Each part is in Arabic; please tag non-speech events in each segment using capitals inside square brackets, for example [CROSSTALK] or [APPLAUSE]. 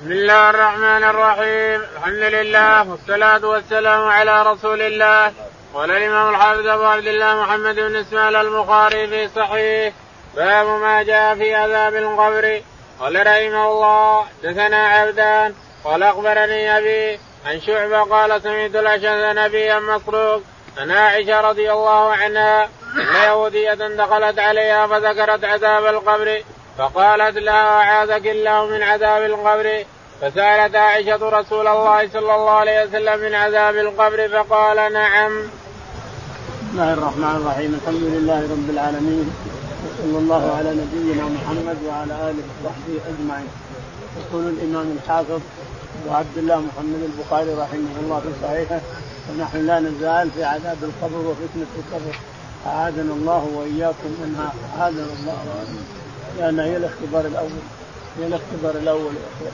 بسم الله الرحمن الرحيم. الحمد لله والصلاة والسلام على رسول الله. قال الإمام الحافظ أبو عبد الله محمد بن إسماعيل البخاري في صحيح. باب ما جاء في عذاب القبر. قال رحمه الله دثنا عبدان. قال أخبرني أبي عن شعبة قال سمعت الأشهد نبيا مسروق أن عائشة رضي الله عنها أن يهودية دخلت عليها فذكرت عذاب القبر. فقالت لها أعاذك الله من عذاب القبر فسألت عائشة رسول الله صلى الله عليه وسلم من عذاب القبر فقال نعم. بسم الله الرحمن الرحيم الحمد لله رب العالمين وصلى الله على نبينا محمد وعلى آله وصحبه أجمعين. يقول الإمام الحافظ ابو عبد الله محمد البخاري رحمه الله في صحيحه ونحن لا نزال في عذاب القبر وفتنة القبر أعاذنا الله وإياكم منها اعاذنا الله لأن هي الاختبار الأول. هي الاختبار الأول. يا اخوان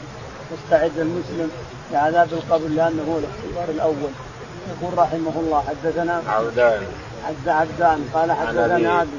يستعد المسلم لعذاب القبر لأنه هو الاختبار الأول. يقول رحمه الله حدثنا عبدان. عبد عبدان. قال حدثنا أبي.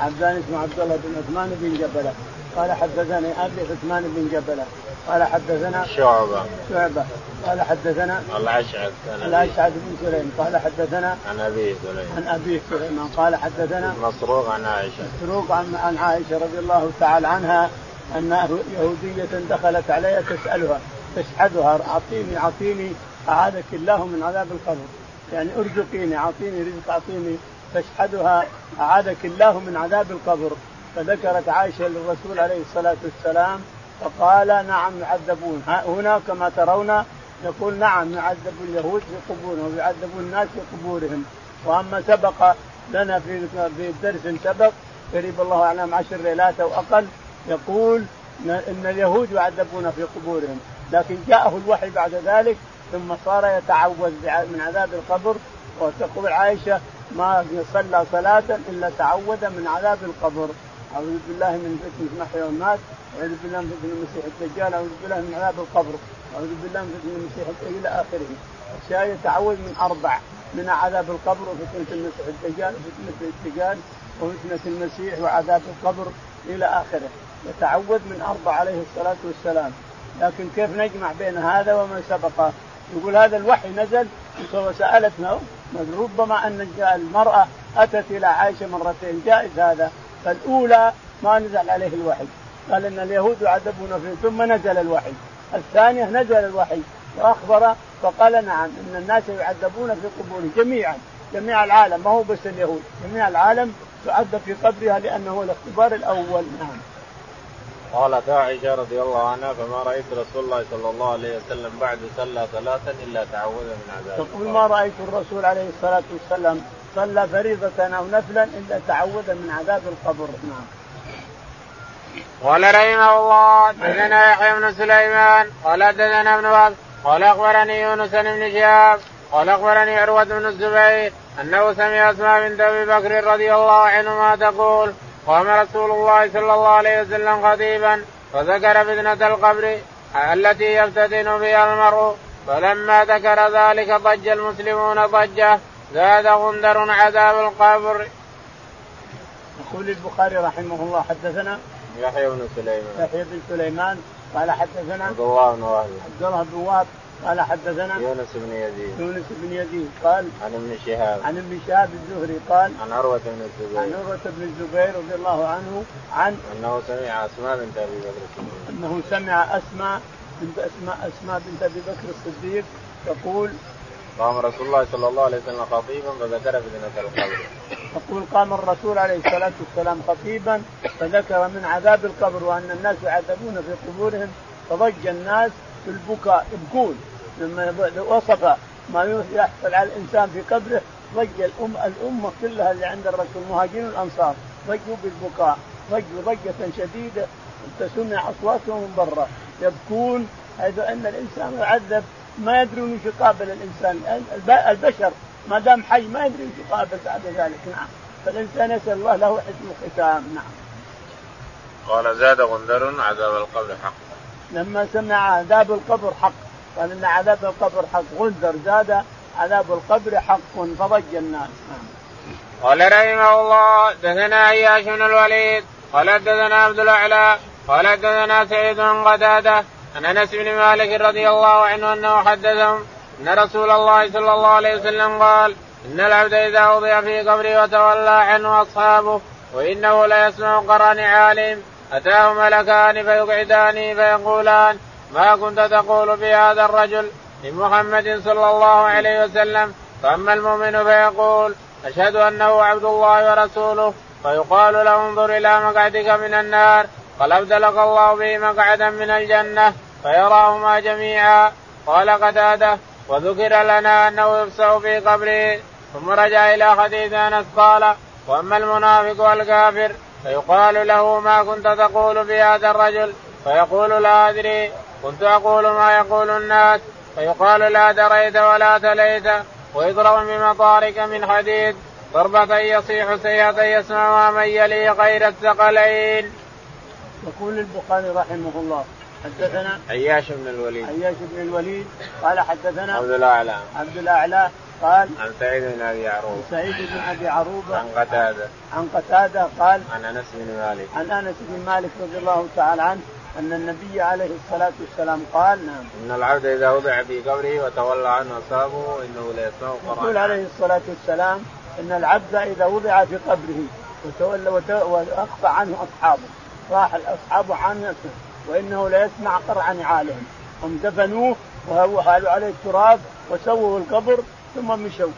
عبدان. اسمه عبد الله بن عثمان بن جبلة. قال حدثني أبي عثمان بن جبلة. قال حدثنا شعبة. شعبة. قال حدثنا الأشعث الأشعث بن سليم. قال حدثنا عن أبي سليم. عن أبي سليمان قال حدثنا مسروق عن عائشة. مسروق عن عن عائشة رضي الله تعالى عنها ان يهودية دخلت عليها تسألها. تشحذها اعطيني أعطيني أعاذك الله من عذاب القبر. يعني أرزقيني أعطيني رزق أعطيني. تشحذها أعاذك الله من عذاب القبر. فذكرت عائشة للرسول عليه الصلاة والسلام فقال نعم يعذبون. هنا كما ترون يقول نعم يعذب اليهود في قبورهم ويعذبون الناس في قبورهم وأما سبق لنا في في درس سبق قريب الله أعلم عشر ليلات أو أقل يقول إن اليهود يعذبون في قبورهم. لكن جاءه الوحي بعد ذلك ثم صار يتعوذ من عذاب القبر. وتقول عائشة ما صلى صلاة إلا تعوذ من عذاب القبر. أعوذ بالله من فتنه المحيا والمات أعوذ بالله من فتنه المسيح الدجال. أعوذ بالله من عذاب القبر. أعوذ بالله من فتنه المسيح إلى آخره. اشياء يتعوذ من أربع. من عذاب القبر وفتنة المسيح الدجال وفتنة الدجال وفتنة المسيح وعذاب القبر إلى آخره. يتعوذ من أربع عليه الصلاة والسلام. لكن كيف نجمع بين هذا وما سبقه يقول هذا الوحي نزل وسالتنا ربما أن المرأة أتت إلى عائشة مرتين. جائز هذا. فالاولى ما نزل عليه الوحي. قال إن اليهود يعذبون فيه ثم نزل الوحي. الثانية نزل الوحي وأخبر فقال نعم إن الناس يعذبون في قبورهم جميعا جميع العالم. ما هو بس اليهود جميع العالم تعذب في قبرها لأنه الاختبار الأول. نعم. قالت عائشة رضي الله عنها فما رأيت رسول الله صلى الله عليه وسلم بعد صلى صلاة إلا تعوذ من عذاب تقول ما رأيت الرسول عليه الصلاة والسلام صلى فريضة أو نفلا إلا تعوذ من عذاب القبر. نعم. قال رحمه الله دثنا يحيى بن سليمان قال دثنا ابن وهب قال أخبرني يونس بن شهاب قال أخبرني عروة بن الزبير أنه سمع أسماء بنت أبي بكر رضي الله عنهما تقول قام رسول الله صلى الله عليه وسلم خطيبا فذكر فتنة القبر التي يفتتن بها المرء فلما ذكر ذلك ضج المسلمون ضجة زاد غندر عذاب القبر. يقول البخاري رحمه الله حدثنا يحيى بن سليمان. يحيى بن سليمان قال حدثنا عبد الله بن وهب. عبد الله بن وهب قال حدثنا يونس بن يزيد. يونس بن يزيد قال عن ابن شهاب. عن ابن شهاب الزهري قال عن عروة بن الزبير. عن عروة بن الزبير رضي الله عنه عن أنه سمع أسماء بنت أبي بكر الصديق. أنه سمع أسماء بنت أسماء أسماء بنت أبي بكر الصديق تقول قام رسول الله صلى الله عليه وسلم خطيبا فذكر فتنة القبر. يقول قام الرسول عليه الصلاة والسلام خطيبا فذكر من عذاب القبر وأن الناس يعذبون في قبورهم فضج الناس في البكاء يبكون لما وصف ما يحصل على الإنسان في قبره ضج الأم الأمة كلها اللي عند الرسول المهاجرين والأنصار ضجوا بالبكاء ضجوا ضجة شديدة تسمع أصواتهم من برا يبكون حيث أن الإنسان يعذب ما يدرون إيش يقابل الإنسان. البشر ما دام حي ما يدري إيش يقابل بعد ذلك. نعم. فالإنسان يسأل الله له حسن الختام. نعم. قال زاد غندر عذاب القبر حق. لما سمع عذاب القبر حق. قال إن عذاب القبر حق. غندر زاد عذاب القبر حق. فضج الناس. نعم. قال رحمه الله دثنا إياش بن الوليد. قال دثنا عبد الأعلى. قال دثنا سعيد بن قتادة. عن انس بن مالك رضي الله عنه انه حدثهم ان رسول الله صلى الله عليه وسلم قال إن العبد إذا وضع في قبره وتولى عنه أصحابه وإنه ليسمع قرآن عالم أتاه ملكان فيقعدان فيقولان ما كنت تقول في هذا الرجل من محمد صلى الله عليه وسلم؟ فأما المؤمن فيقول أشهد أنه عبد الله ورسوله. فيقال له انظر إلى مقعدك من النار قال أبدلك الله به مقعدا من الجنة فيراهما جميعا. قال قتادة وذكر لنا أنه يفسح في قبره. ثم رجع إلى حديث أنس قال وأما المنافق والكافر فيقال له ما كنت تقول في هذا الرجل؟ فيقول لا أدري. كنت أقول ما يقول الناس. فيقال لا دريت ولا تليت. ويضرب بمطارك من حديد ضربة يصيح سيئة يسمعها من يلي غير الثقلين. يقول البخاري رحمه الله حدثنا عياش بن الوليد. عياش بن الوليد قال حدثنا عبد الأعلى. عبد الأعلى قال عن سعيد بن أبي عروبة. سعيد بن أبي عروبة. عن قتادة. عن قتادة قال عن أنس بن مالك. عن أنس بن مالك رضي الله تعالى عنه أن النبي عليه الصلاة والسلام قال نعم. إن العبد إذا وضع في قبره وتولى عنه أصابه إنه ليسمع قرآن يقول عليه الصلاة والسلام إن العبد إذا وضع في قبره وتولى وأخفى عنه أصحابه. راح الأصحاب عنه وإنه ليسمع قرع نعالهم هم دفنوه وهالوا عليه التراب وسووا القبر ثم مشوا.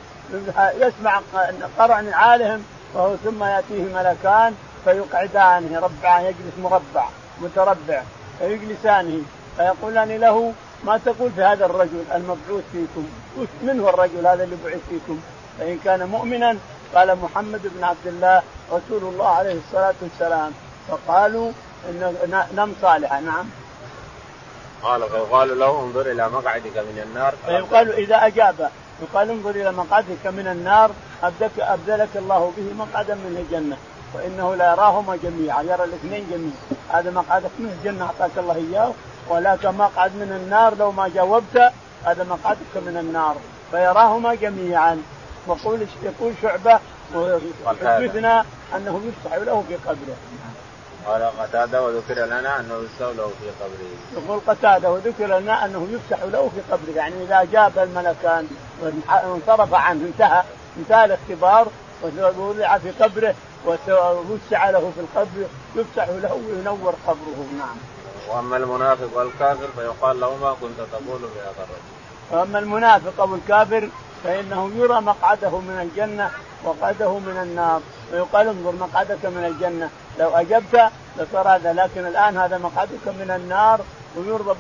يسمع قرع نعالهم وهو ثم يأتيه ملكان فيقعدانه يربعان يجلس مربع متربع فيجلسانه. فيقولان له ما تقول في هذا الرجل المبعوث فيكم؟ من هو الرجل هذا اللي بعث فيكم؟ فإن كان مؤمنا قال محمد بن عبد الله رسول الله عليه الصلاة والسلام. فقالوا إن نم صالحا نعم. قال فيقال له انظر إلى مقعدك من النار. فيقال إذا أجاب يقال انظر إلى مقعدك من النار ابدلك أبدلك الله به مقعدا من الجنة وانه لا يراهما جميعا يرى الاثنين جميعا. هذا مقعدك من الجنة أعطاك الله إياه ولك مقعد من النار لو ما جاوبت هذا مقعدك من النار فيراهما جميعا. وقول يقول شعبة وحدثنا أنه يفتح له في قبره. قال قتادة وذكر لنا أنه يفتح له في قبره. يقول قتادة وذكر لنا أنه يفتح له في قبره يعني إذا جاب الملكان وانصرف عنه انتهى انتهى الاختبار ووضع في قبره ووسع له في القبر يفتح له وينور قبره نعم. وأما المنافق والكافر فيقال له ما كنت تقول في هذا الرجل. وأما المنافق أو الكافر فإنه يرى مقعده من الجنة وقعده من النار ويقال انظر مقعدك من الجنة لو أجبت لصار هذا لكن الآن هذا مقعدك من النار ويضرب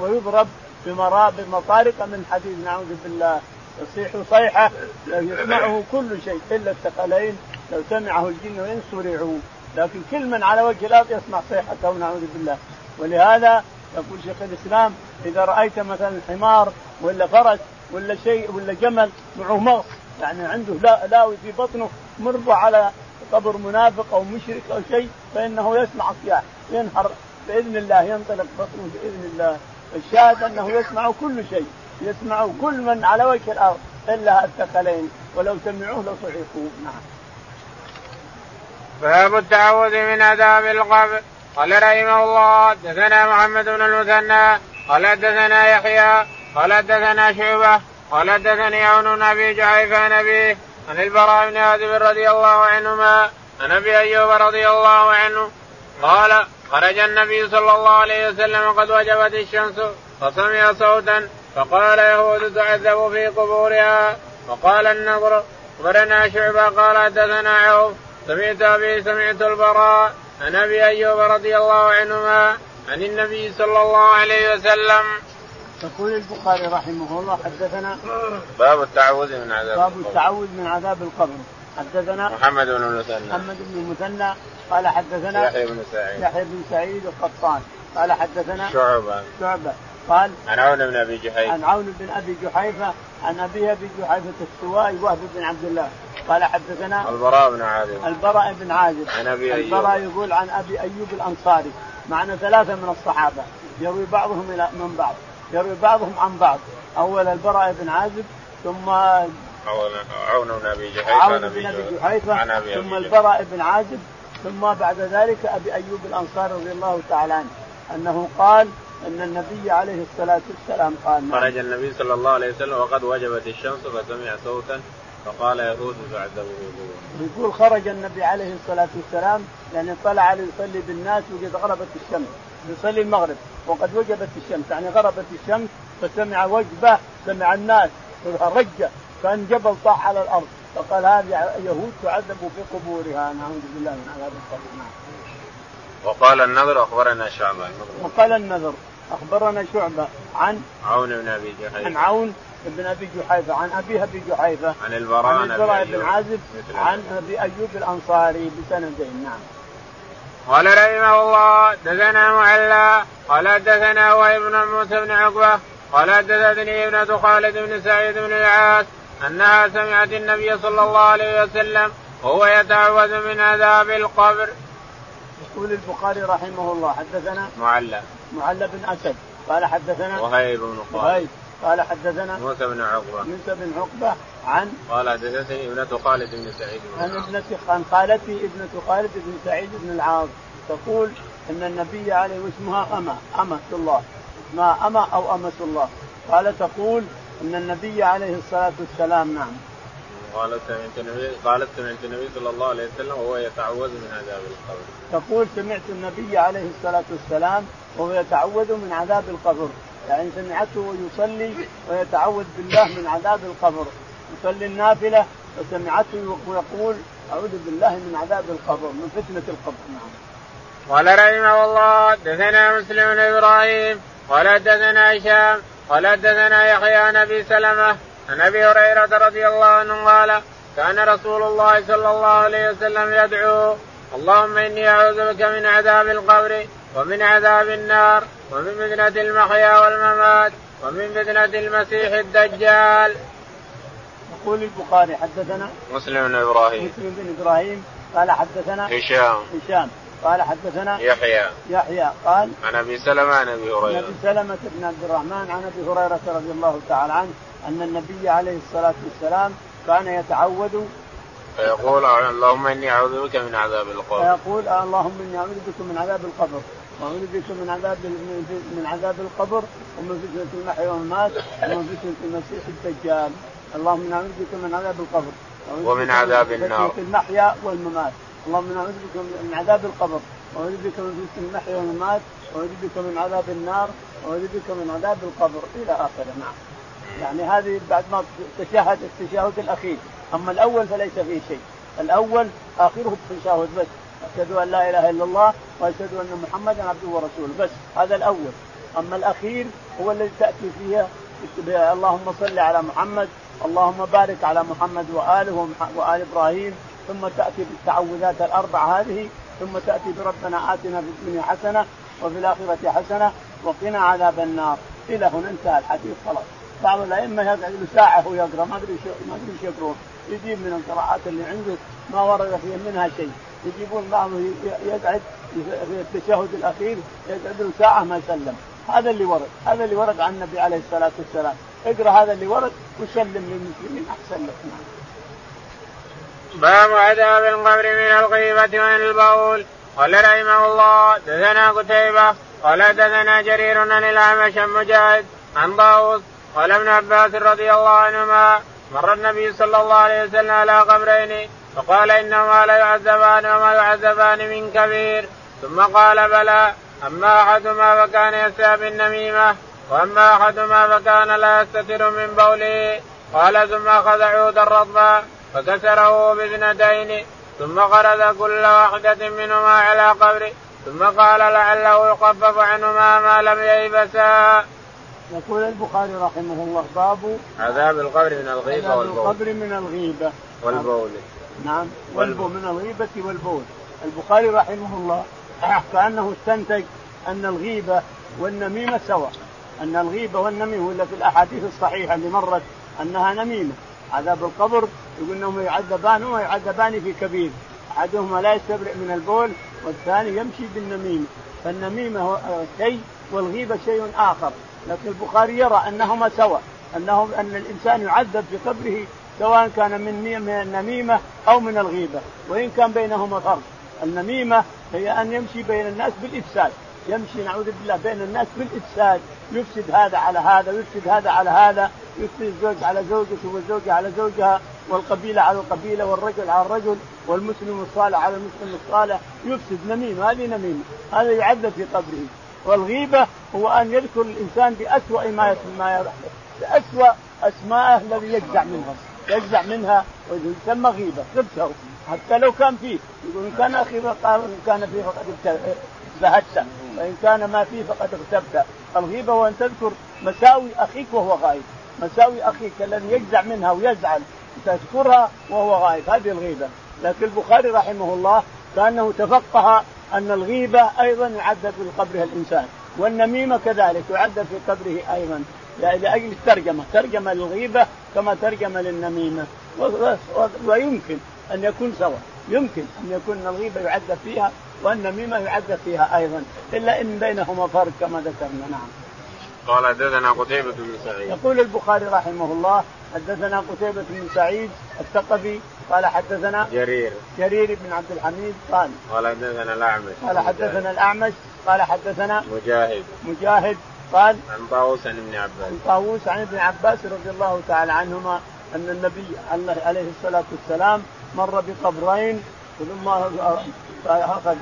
ويضرب بمطارق من حديد. نعوذ بالله. يصيح صيحة يسمعه كل شيء إلا الثقلين لو سمعه الجن والانس سرعوا. لكن كل من على وجه الأرض يسمع صيحته نعوذ بالله. ولهذا يقول شيخ الإسلام إذا رأيت مثلا حمار ولا فرس ولا شيء ولا جمل معه مغص يعني عنده لا لاوي في بطنه مربع على قبر منافق أو مشرك أو شيء فإنه يسمع صياح ينهر بإذن الله ينطلق بطنه بإذن الله. الشاهد أنه يسمع كل شيء يسمع كل من على وجه الأرض إلا الثقلين. ولو سمعوه لصعقوا نعم. باب التعوذ من عذاب القبر. قال رحمه الله حدثنا محمد بن المثنى قال حدثنا يحيى قال حدثنا شعبة قال حدثني عون أبي جعيفه عن أبيه عن البراء بن عازب رضي الله عنهما عن أبي أيوب رضي الله عنه قال خرج النبي صلى الله عليه وسلم قد وجبت الشمس فسمع صوتا فقال يهود تعذب في قبورها. وقال النضر أخبرنا شعبة قال حدثنا عوف سمعت أبي سمعت البراء عن أبي أيوب رضي الله عنهما عن النبي صلى الله عليه وسلم. يقول البخاري رحمه الله حدثنا باب التعوذ من عذاب باب التعوذ من عذاب القبر. حدثنا محمد بن المثنى. محمد بن المثنى قال حدثنا يحيى بن سعيد. يحيى بن سعيد القطان. قال حدثنا شعبة. شعبة. قال عن عون بن أبي جحيفة. عن عون بن أبي جحيفة عن أبي أبي جحيفة السوائي وهب بن عبد الله. قال حدثنا البراء بن عازب. البراء بن عازب. عن أبي أيوب. البراء يقول عن أبي أيوب الأنصاري معنا ثلاثة من الصحابة يروي بعضهم إلى من بعض. يروي بعضهم عن بعض. أول البراء بن عازب ثم عون بن أبي جحيفه عون بن أبي جحيفه ثم البراء بن عازب ثم بعد ذلك أبي أيوب الأنصاري رضي الله تعالى عنه أنه قال إن النبي عليه الصلاة والسلام قال خرج النبي صلى الله عليه وسلم وقد وجبت الشمس فسمع صوتا فقال يهود تعذبوا يقول خرج النبي عليه الصلاة والسلام يعني طلع ليصلي بالناس وقد غربت الشمس. يصلي المغرب. وقد وجبت الشمس. يعني غربت الشمس فسمع وجبة سمع الناس رجة كان جبل طاح على الأرض. فقال هذه يهود تعذب في قبورها. نعوذ بالله من عذاب القبر. وقال النذر أخبرنا شعبة. وقال النذر أخبرنا شعبة عن عون بن أبي جحيفة. عن عون بن أبي جحيفة عن ابي ابي جحيفة عن البراء عن البراء بن عازب عن أبي أيوب الأنصاري بسندين. نعم. قال رحمه الله دثنا معلى قال دثنا وهب بن موسى بن عقبة قال دثتني ابنة خالد بن سعيد بن العاص أنها سمعت النبي صلى الله عليه وسلم وهو يتعوذ من عذاب القبر. يقول البخاري رحمه الله حدثنا معلى معلى بن أسد قال حدثنا وهيب بن خالد قال حدثنا موسى بن عقبة. موسى بن عقبة عن قال حدثتني ابنة خالد بن سعيد. بن عن ابنة عن خالتي ابنة خالد بن سعيد بن العاص. تقول إن النبي عليه واسمها اما أمة الله. اسمها اما أو أمة الله. قال تقول إن النبي عليه الصلاة والسلام نعم. قالت سمعت النبي قالت سمعت النبي صلى الله عليه وسلم وهو يتعوذ من عذاب القبر. تقول سمعت النبي عليه الصلاة والسلام وهو يتعوذ من عذاب القبر، يعني سمعته ويصلي ويتعوذ بالله من عذاب القبر، يصلي النافلة وسمعته ويقول أعوذ بالله من عذاب القبر من فتنة القبر نعم. قال رحمه الله دثنا مسلم إبراهيم قال دثنا هشام قال دثنا يحيى عن أبي سلمة عن أبي هريرة رضي الله عنه قال كان رسول الله صلى الله عليه وسلم يدعو اللهم إني أعوذ بك من عذاب القبر ومن عذاب النار ومن فتنة المحيا والممات ومن فتنة المسيح الدجال. يقول البخاري حدثنا مسلم بن إبراهيم. مسلم بن إبراهيم قال حدثنا هشام. هشام. قال حدثنا يحيى. يحيى. قال عن أبي سلمة عن أبي هريرة. عن أبي سلمة بن عبد الرحمن عن أبي هريرة رضي الله تعالى عنه أن النبي عليه الصلاة والسلام كان يتعوذ. فيقول اللهم إني أعوذ بك من عذاب القبر. فيقول اللهم إني أعوذ بك من عذاب القبر. بك من عذاب من عذاب القبر ومن فتنة المحيا والمات ومن فتنة المسيح الدجال. اللهم اني اعوذ بك من عذاب القبر. ومن عذاب النار. المحيا والممات. اللهم اعوذ بك من عذاب القبر. واعوذ بك من فتنة المحيا والممات. واعوذ بك من عذاب النار. واعوذ بك من عذاب القبر. إلى آخره. نعم. يعني هذه بعد ما تشهد التشهد الأخير. أما الأول فليس فيه شيء. الأول آخره التشهد بس. أشهد أن لا إله إلا الله وأشهد أن محمدا عبده ورسوله. بس هذا الأول. أما الأخير هو الذي تأتي فيها اللهم صل على محمد اللهم بارك على محمد وآله وآل إبراهيم ثم تأتي بالتعوذات الاربع هذه ثم تأتي بربنا آتنا في الدنيا حسنة وفي الآخرة حسنة وقنا عذاب النار. إلى هنا انتهى الحديث خلاص. بعض الأئمة يقعد له ساعة ويقرا ما أدري ما أدري إيش يقرون. يجيب من القراءات اللي عنده ما ورد فيه منها شيء. يجيبون بعضهم يقعد في التشهد الأخير يقعد له ساعة ما يسلم. هذا اللي ورد. هذا اللي ورد عن النبي عليه الصلاة والسلام. اقرأ هذا اللي ورد وسلم للمسلمين. أحسن لك. نعم. باب عذاب القبر من الغيبة ومن البول. قال رحمه الله دثنا قتيبة. قال دثنا جرير عن الأعمش مجاهد عن طاووس. قال ابن عباس رضي الله عنهما مر النبي صلى الله عليه وسلم على قبرين. فقال انهما لا يعذبان وما يعذبان من كبير ثم قال بلى أما أحدهما فكان يسعى بالنميمة وأما أحدهما فكان لا يستتر من بوله قال ثم أخذ عودا رطبا فكسره باثنتين ثم غرز كل واحدة منهما على قبره ثم قال لعله يخفف عنهما ما لم ييبسا. يقول البخاري رحمه الله باب عذاب القبر من الغيبة والبول. القبر من الغيبة والبول. نعم والبول من الغيبة والبول. البخاري رحمه الله كأنه استنتج أن الغيبة والنميمة سواء. أن الغيبة والنميمة ولا في الأحاديث الصحيحة اللي مرت أنها نميمة. عذاب القبر يقول إنهم يعذبان ويعذبان في كبير أحدهما لا يستبرئ من البول والثاني يمشي بالنميمة فالنميمة شيء والغيبة شيء آخر لكن البخاري يرى أنهما سواء انهم أن الإنسان يعذب في قبره سواء كان من النميمه أو من الغيبة. وإن كان بينهما فرق النميمة هي أن يمشي بين الناس بالإفساد. يمشي نعوذ بالله بين الناس بالإفساد. يفسد هذا على هذا ويفسد هذا على هذا. يفسد الزوج على زوجته والزوجة على زوجها والقبيلة على القبيلة والرجل على الرجل والمسلم الصالح على المسلم الصالح. يفسد نميمة هذه نميمة. هذا يعذب في قبره. والغيبة هو أن يذكر الإنسان بأسوأ ما ما بأسوأ أسماءه الذي يجزع منها. يجزع منها ويسمى غيبة. غبته حتى لو كان فيه يقول إن كان أخي قال إن كان فيه فقد اجتهدت وإن كان ما فيه فقد اغتبت الغيبة هو ان تذكر مساوي أخيك وهو غايب مساوي أخيك الذي يجزع منها ويزعل. تذكرها وهو غايب هذه الغيبة. لكن البخاري رحمه الله كأنه تفقه أن الغيبة أيضا يعذب في قبرها الإنسان. والنميمة كذلك يعذب في قبره أيضا. لأجل الترجمة. ترجمة للغيبة كما ترجمة للنميمة. ويمكن أن يكون سواء. يمكن أن يكون الغيبة يعذب فيها والنميمة يعذب فيها أيضا. إلا إن بينهما فرق كما ذكرنا. نعم. قال حدثنا قتيبة بن سعيد. يقول البخاري رحمه الله حدثنا قتيبة بن سعيد الثقفي قال حدثنا جرير. جرير بن عبد الحميد قال قال حدثنا الأعمش. قال حدثنا الأعمش قال حدثنا مجاهد. مجاهد قال عن طاووس عن ابن عباس. عن طاووس عن ابن عباس رضي الله تعالى عنهما أن النبي عليه الصلاة والسلام مر بقبرين ثم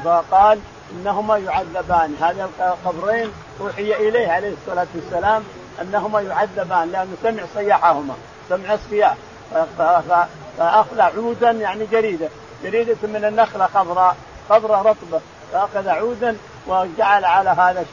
فقال إنهما يعذبان. هذا القبرين أوحي إليه عليه الصلاة والسلام أنهما يعذبان لأنه سمع صياحهما سمع الصياح. فأخذ عودا يعني جريدة جريدة من النخلة خضراء خضراء رطبة. فأخذ عودا وجعل على هذا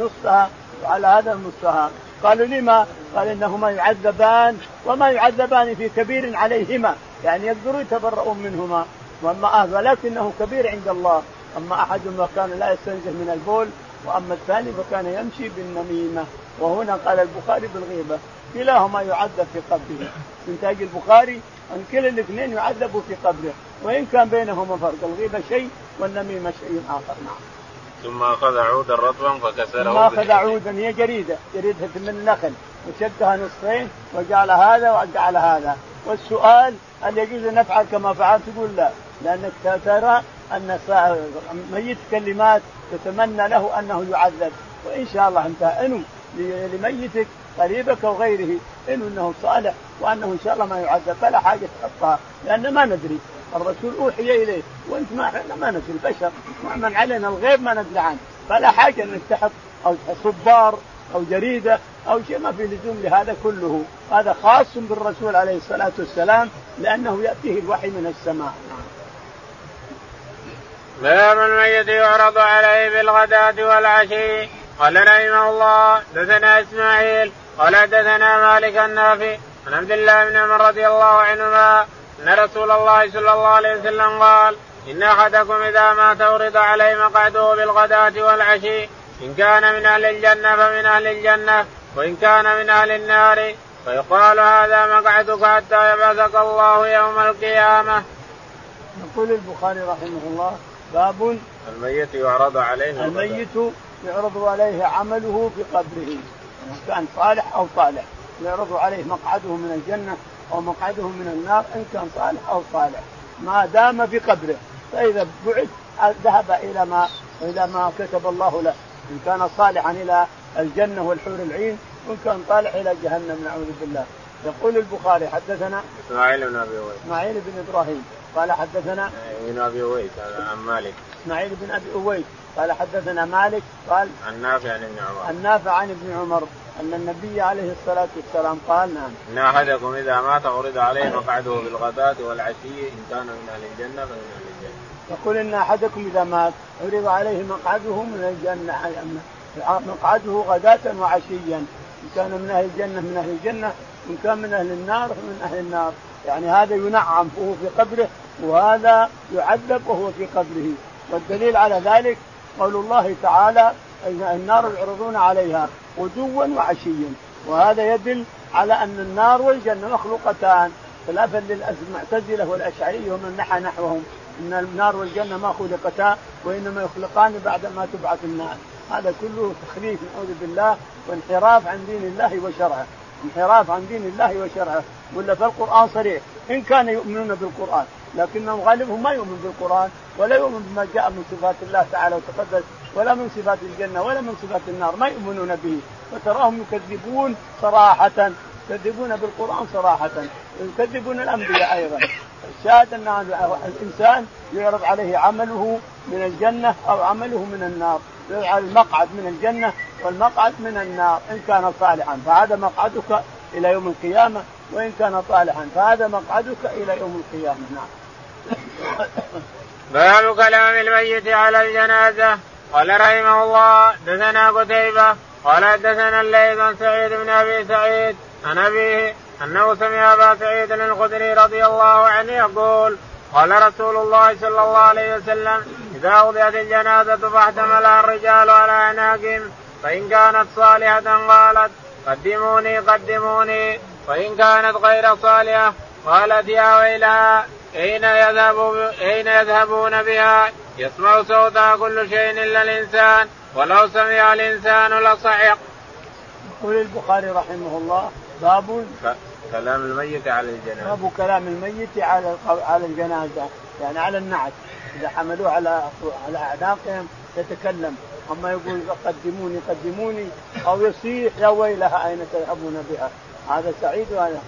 نصها وعلى هذا نصها قالوا لما؟ قال إنهما يعذبان وما يعذبان في كبير عليهما. يعني يقدروا يتبرؤون منهما. وأما ولكنه كبير عند الله. أما احدهما كان لا يستنزه من البول وأما الثاني فكان يمشي بالنميمة. وهنا قال البخاري بالغيبة. كلاهما يعذب في قبره. انتاج البخاري أن كلا الاثنين يعذبوا في قبره. وإن كان بينهما فرق. الغيبة شيء والنميمة شيء آخر. نعم. ثم أخذ عودا رطبا فكسره ثم أخذ عودا هي جريدة جريده من النخل. وشدها نصفين وجعل هذا وجعل هذا. والسؤال هل يجوز أن نفعل كما فعلت؟ تقول لا لانك ترى أن ميت كلمات تتمنى له أنه يعذب. وإن شاء الله أنت إنو لميتك قريبك أو غيره انه أنه صالح وأنه إن شاء الله ما يعذب فلا حاجة تحطها لأن ما ندري. الرسول أوحي إليه. وأنت ما إحنا ما ندري البشر. من علينا الغيب ما ندري عنه فلا حاجة إنك تحط أو صبار أو جريدة أو شيء ما في لزوم لهذا كله. هذا خاص بالرسول عليه الصلاة والسلام لأنه يأتيه الوحي من السماء. باب الميت يعرض عليه بالغداة والعشي. قال رحمه الله دثنا إسماعيل. قال دثنا مالك النافع. عن عبد الله بن عمر رضي الله عنهما أن رسول الله صلى الله عليه وسلم قال إن أحدكم إذا مات عرض عليه مقعده بالغداة والعشي إن كان من أهل الجنة فمن أهل الجنة وإن كان من أهل النار فيقال هذا مقعدك حتى يبعثك الله يوم القيامة. يقول البخاري رحمه الله باب الميت يعرض عليه الميت يعرض عليه عمله في قبره كان صالح أو صالح يعرض عليه مقعده من الجنة أو مقعده من النار إن كان صالح أو صالح. ما دام في قبره فإذا بعث ذهب إلى ما إلى ما كتب الله له. إن كان صالحا إلى الجنة والحور العين وإن كان طالح إلى جهنم نعوذ بالله. يقول البخاري حدثنا إسماعيل بن أبي اويس إسماعيل بن إبراهيم. قال حدثنا ابن أبي اويس عن مالك. إسماعيل بن أبي اويس قال حدثنا مالك قال عن نافع عن ابن عمر. النافع عن ابن عمر أن النبي عليه الصلاة والسلام قال نعم. ان احدكم إذا مات عرض عليه مقعده بالغداة والعشي إن كان من أهل الجنة فمن أهل الجنة. يقول إن أحدكم إذا مات عرض عليه مقعده من الجنة مقعده غداة وعشيا. إن كان من أهل الجنة من أهل الجنة. وان كان من أهل النار فمن أهل النار. يعني هذا ينعم وهو في قبره وهذا يعذب وهو في قبره. والدليل على ذلك قول الله تعالى النار يعرضون عليها غدوا وعشيا. وهذا يدل على أن النار والجنة مخلوقتان خلافا للمعتزله والأشعرية ومن نحى نحوهم. إن النار والجنة ما خلقتا وإنما يخلقان بعد ما تبعث النار. هذا كله تخريف نعوذ بالله وانحراف عن دين الله وشرعه. انحراف عن دين الله وشرعه. ولا في القران صريح. إن كانوا يؤمنون بالقرآن. لكنهم غالبهم ما يؤمن بالقرآن ولا يؤمن بما جاء من صفات الله تعالى وتقدس ولا من صفات الجنة ولا من صفات النار ما يؤمنون به. وتراهم يكذبون صراحة يكذبون بالقرآن صراحة ويكذبون الأنبياء أيضا. الشاهد أن الإنسان يعرض عليه عمله من الجنة أو عمله من النار يجعل المقعد من الجنة والمقعد من النار إن كان صالحا فهذا مقعدك إلى يوم القيامة وإن كان صالحا فهذا مقعدك إلى يوم القيامة. نعم. باب كلام الميت على الجنازة. قال رحمه الله دثنا قتيبة. قال دثنا الليث عن سعيد بن أبي سعيد عن أبيه أنه سمع أبا سعيد الخدري رضي الله عنه يقول قال رسول الله صلى الله عليه وسلم إذا وضعت الجنازة فاحتملها الرجال على اعناقهم فإن كانت صالحة قالت قدموني قدموني. وإن كانت غير صالحة قالت يا ويلها. أين يذهب أين يذهبون بها؟ يسمع صوتها كل شيء إلا الإنسان ولو سمع الإنسان لصعق. يقول البخاري رحمه الله باب كلام الميت على الجنازة. باب كلام الميت على على الجنازة يعني على النعش إذا حملوه على على أعناقهم يتكلم أما يقول قدموني قدموني أو يصيح يا ويلها أين تذهبون بها هذا سعيد وهذا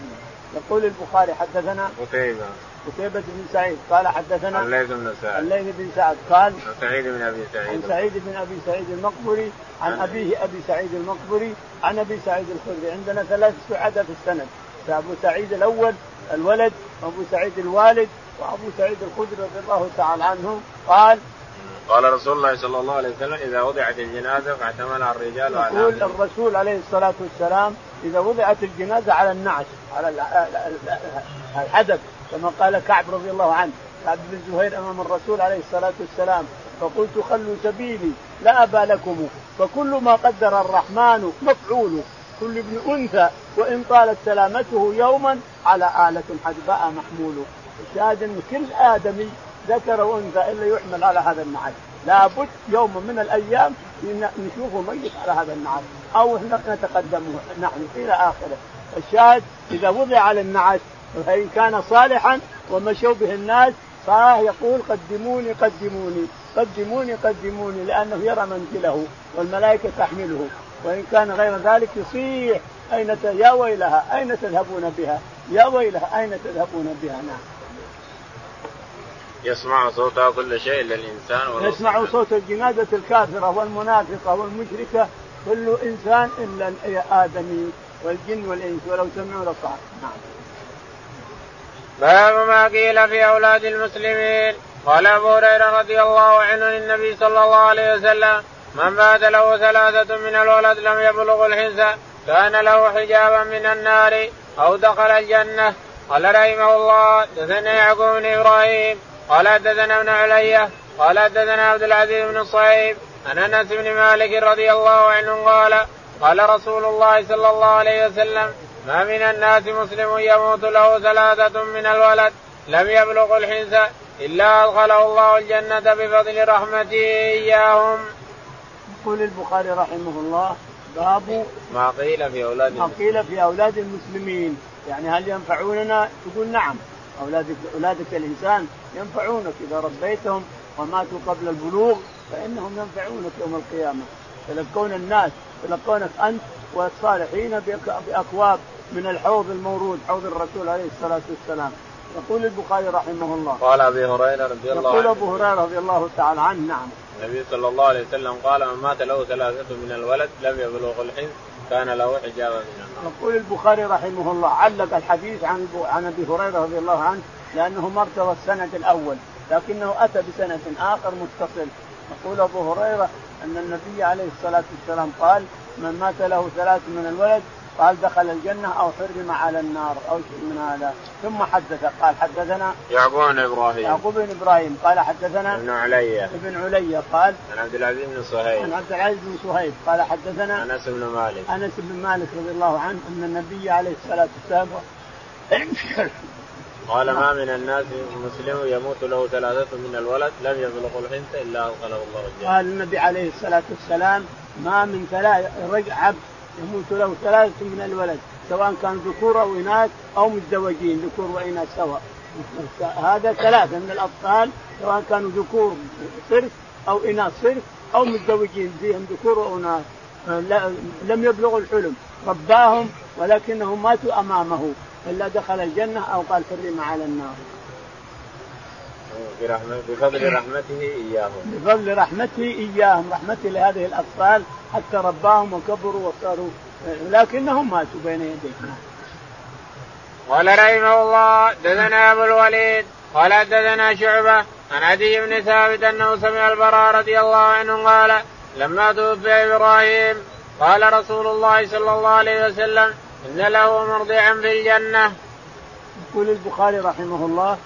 يقول البخاري حدثنا قتيبة قتيبة بن سعيد. قال حدثنا الليث بن سعد. الليث بن سعد. قال عن سعيد بن أبي سعيد. عن سعيد بن أبي سعيد المقبري عن أبيه أبي سعيد المقبري عن أبي سعيد الخدري. عندنا ثلاث سعداء في السند. ابو سعيد الأول الولد وأبو سعيد الوالد وأبو سعيد الخدري رضي الله تعالى عنه. قال قال رسول الله صلى الله عليه وسلم إذا وضعت الجنازة فاحتملها الرجال يقول الرسول عليه الصلاة والسلام إذا وضعت الجنازة على النعش على الحدث كما قال كعب رضي الله عنه كعب بن زهير أمام الرسول عليه الصلاة والسلام فقلت خلوا سبيلي لا أبا لكم فكل ما قدر الرحمن مفعول كل ابن أنثى وإن طالت سلامته يوما على آلة حدباء محمول. الشاهد أن كل آدمي ذكر وأنثى إلا يحمل على هذا النعش لابد يوم من الأيام نشوفه ميت على هذا النعش أو نتقدمه نحن إلى آخره. الشاهد إذا وضع على النعش فإن كان صالحا ومشوا به الناس صاح يقول قدموني قدموني قدموني قدموني لأنه يرى منزله والملائكة تحمله. وإن كان غير ذلك يصيح أين يا ويلها أين تذهبون بها؟ يا ويلها أين تذهبون بها؟ نعم. يسمع صوتها كل شيء الا الانسان يسمع صوت الجنازة الكافرة والمنافقة والمشركة كل إنسان إلا الآدمي والجن والإنس ولو سمعوا لصعق نعم. باب ما قيل في أولاد المسلمين. قال أبو هريرة رضي الله عنه للنبي صلى الله عليه وسلم من مات له ثلاثة من الولد لم يبلغ الحنس كان له حجابا من النار أو دخل الجنة. قال رحمه الله دثنا يعقوب بن إبراهيم قال حدثنا ابن علية قال حدثنا عبد العزيز بن الصهيب عن أنس بن مالك رضي الله عنه قال قال رسول الله صلى الله عليه وسلم ما من الناس مسلم يموت له ثلاثة من الولد. لم يبلغ الحنس إلا أدخله الله الجنة بفضل رحمته إياهم. يقول البخاري رحمه الله باب ما قيل في أولاد ما قيل في أولاد المسلمين. يعني هل ينفعوننا؟ تقول نعم. أولادك أولادك الإنسان ينفعونك. إذا ربيتهم وماتوا قبل البلوغ فإنهم ينفعونك يوم القيامة. يلقون الناس يلقونك أنت والصالحين بأكواب من الحوض المورود حوض الرسول عليه الصلاة والسلام. يقول البخاري رحمه الله. قال أبي هريرة رضي الله عنه. يقول أبو هريرة رضي الله تعالى عنه نعم. النبي صلى الله عليه وسلم قال من مات له ثلاثة من الولد لم يبلغ الحنس كان له حجابا من النار. يقول البخاري رحمه الله علق الحديث عن عن أبي هريرة رضي الله عنه لأنه مرتضى السند الأول لكنه أتى بسند آخر متصل. يقول أبو هريرة أن النبي عليه الصلاة والسلام قال من مات له ثلاث من الولد قال دخل الجنة أو حرم على النار أو شيء من هذا. ثم حدث قال حدثنا يعقوب بن إبراهيم. يعقوب بن إبراهيم قال حدثنا ابن علي. ابن علي قال عن عبد العزيز بن صهيب. عن عبد العزيز بن صهيب قال حدثنا أنس بن مالك. أنس بن مالك رضي الله عنه أن النبي عليه الصلاة والسلام قال ما من الناس مسلم يموت له ثلاثة من الولد لم يبلغ الحنث إلا أدخله الله الجنة. قال النبي عليه الصلاة والسلام ما من ثلاث عبد يموت له ثلاثة من الولد سواء كان ذكور أو إناث أو متزوجين ذكور وإناث سواء. هذا ثلاثة من الأطفال سواء كانوا ذكور صرف أو إناث صرف أو متزوجين فيهم ذكور واناث لم يبلغوا الحلم. رباهم ولكنهم ماتوا أمامه. إلا دخل الجنة أو قال حرم على النار. بفضل رحمته إياهم. بفضل رحمته إياهم، رحمته لهذه الأطفال حتى رباهم وكبروا وصاروا لكنهم ماتوا بين يديه. قال رحمه الله دثنا أبو الوليد قال دثنا شعبة عن عدي بن ثابت أنه سمع البراء رضي الله عنه قال لما توفي إبراهيم قال رسول الله صلى الله عليه وسلم إن له مرضعا في الجنة. يقول البخاري رحمه الله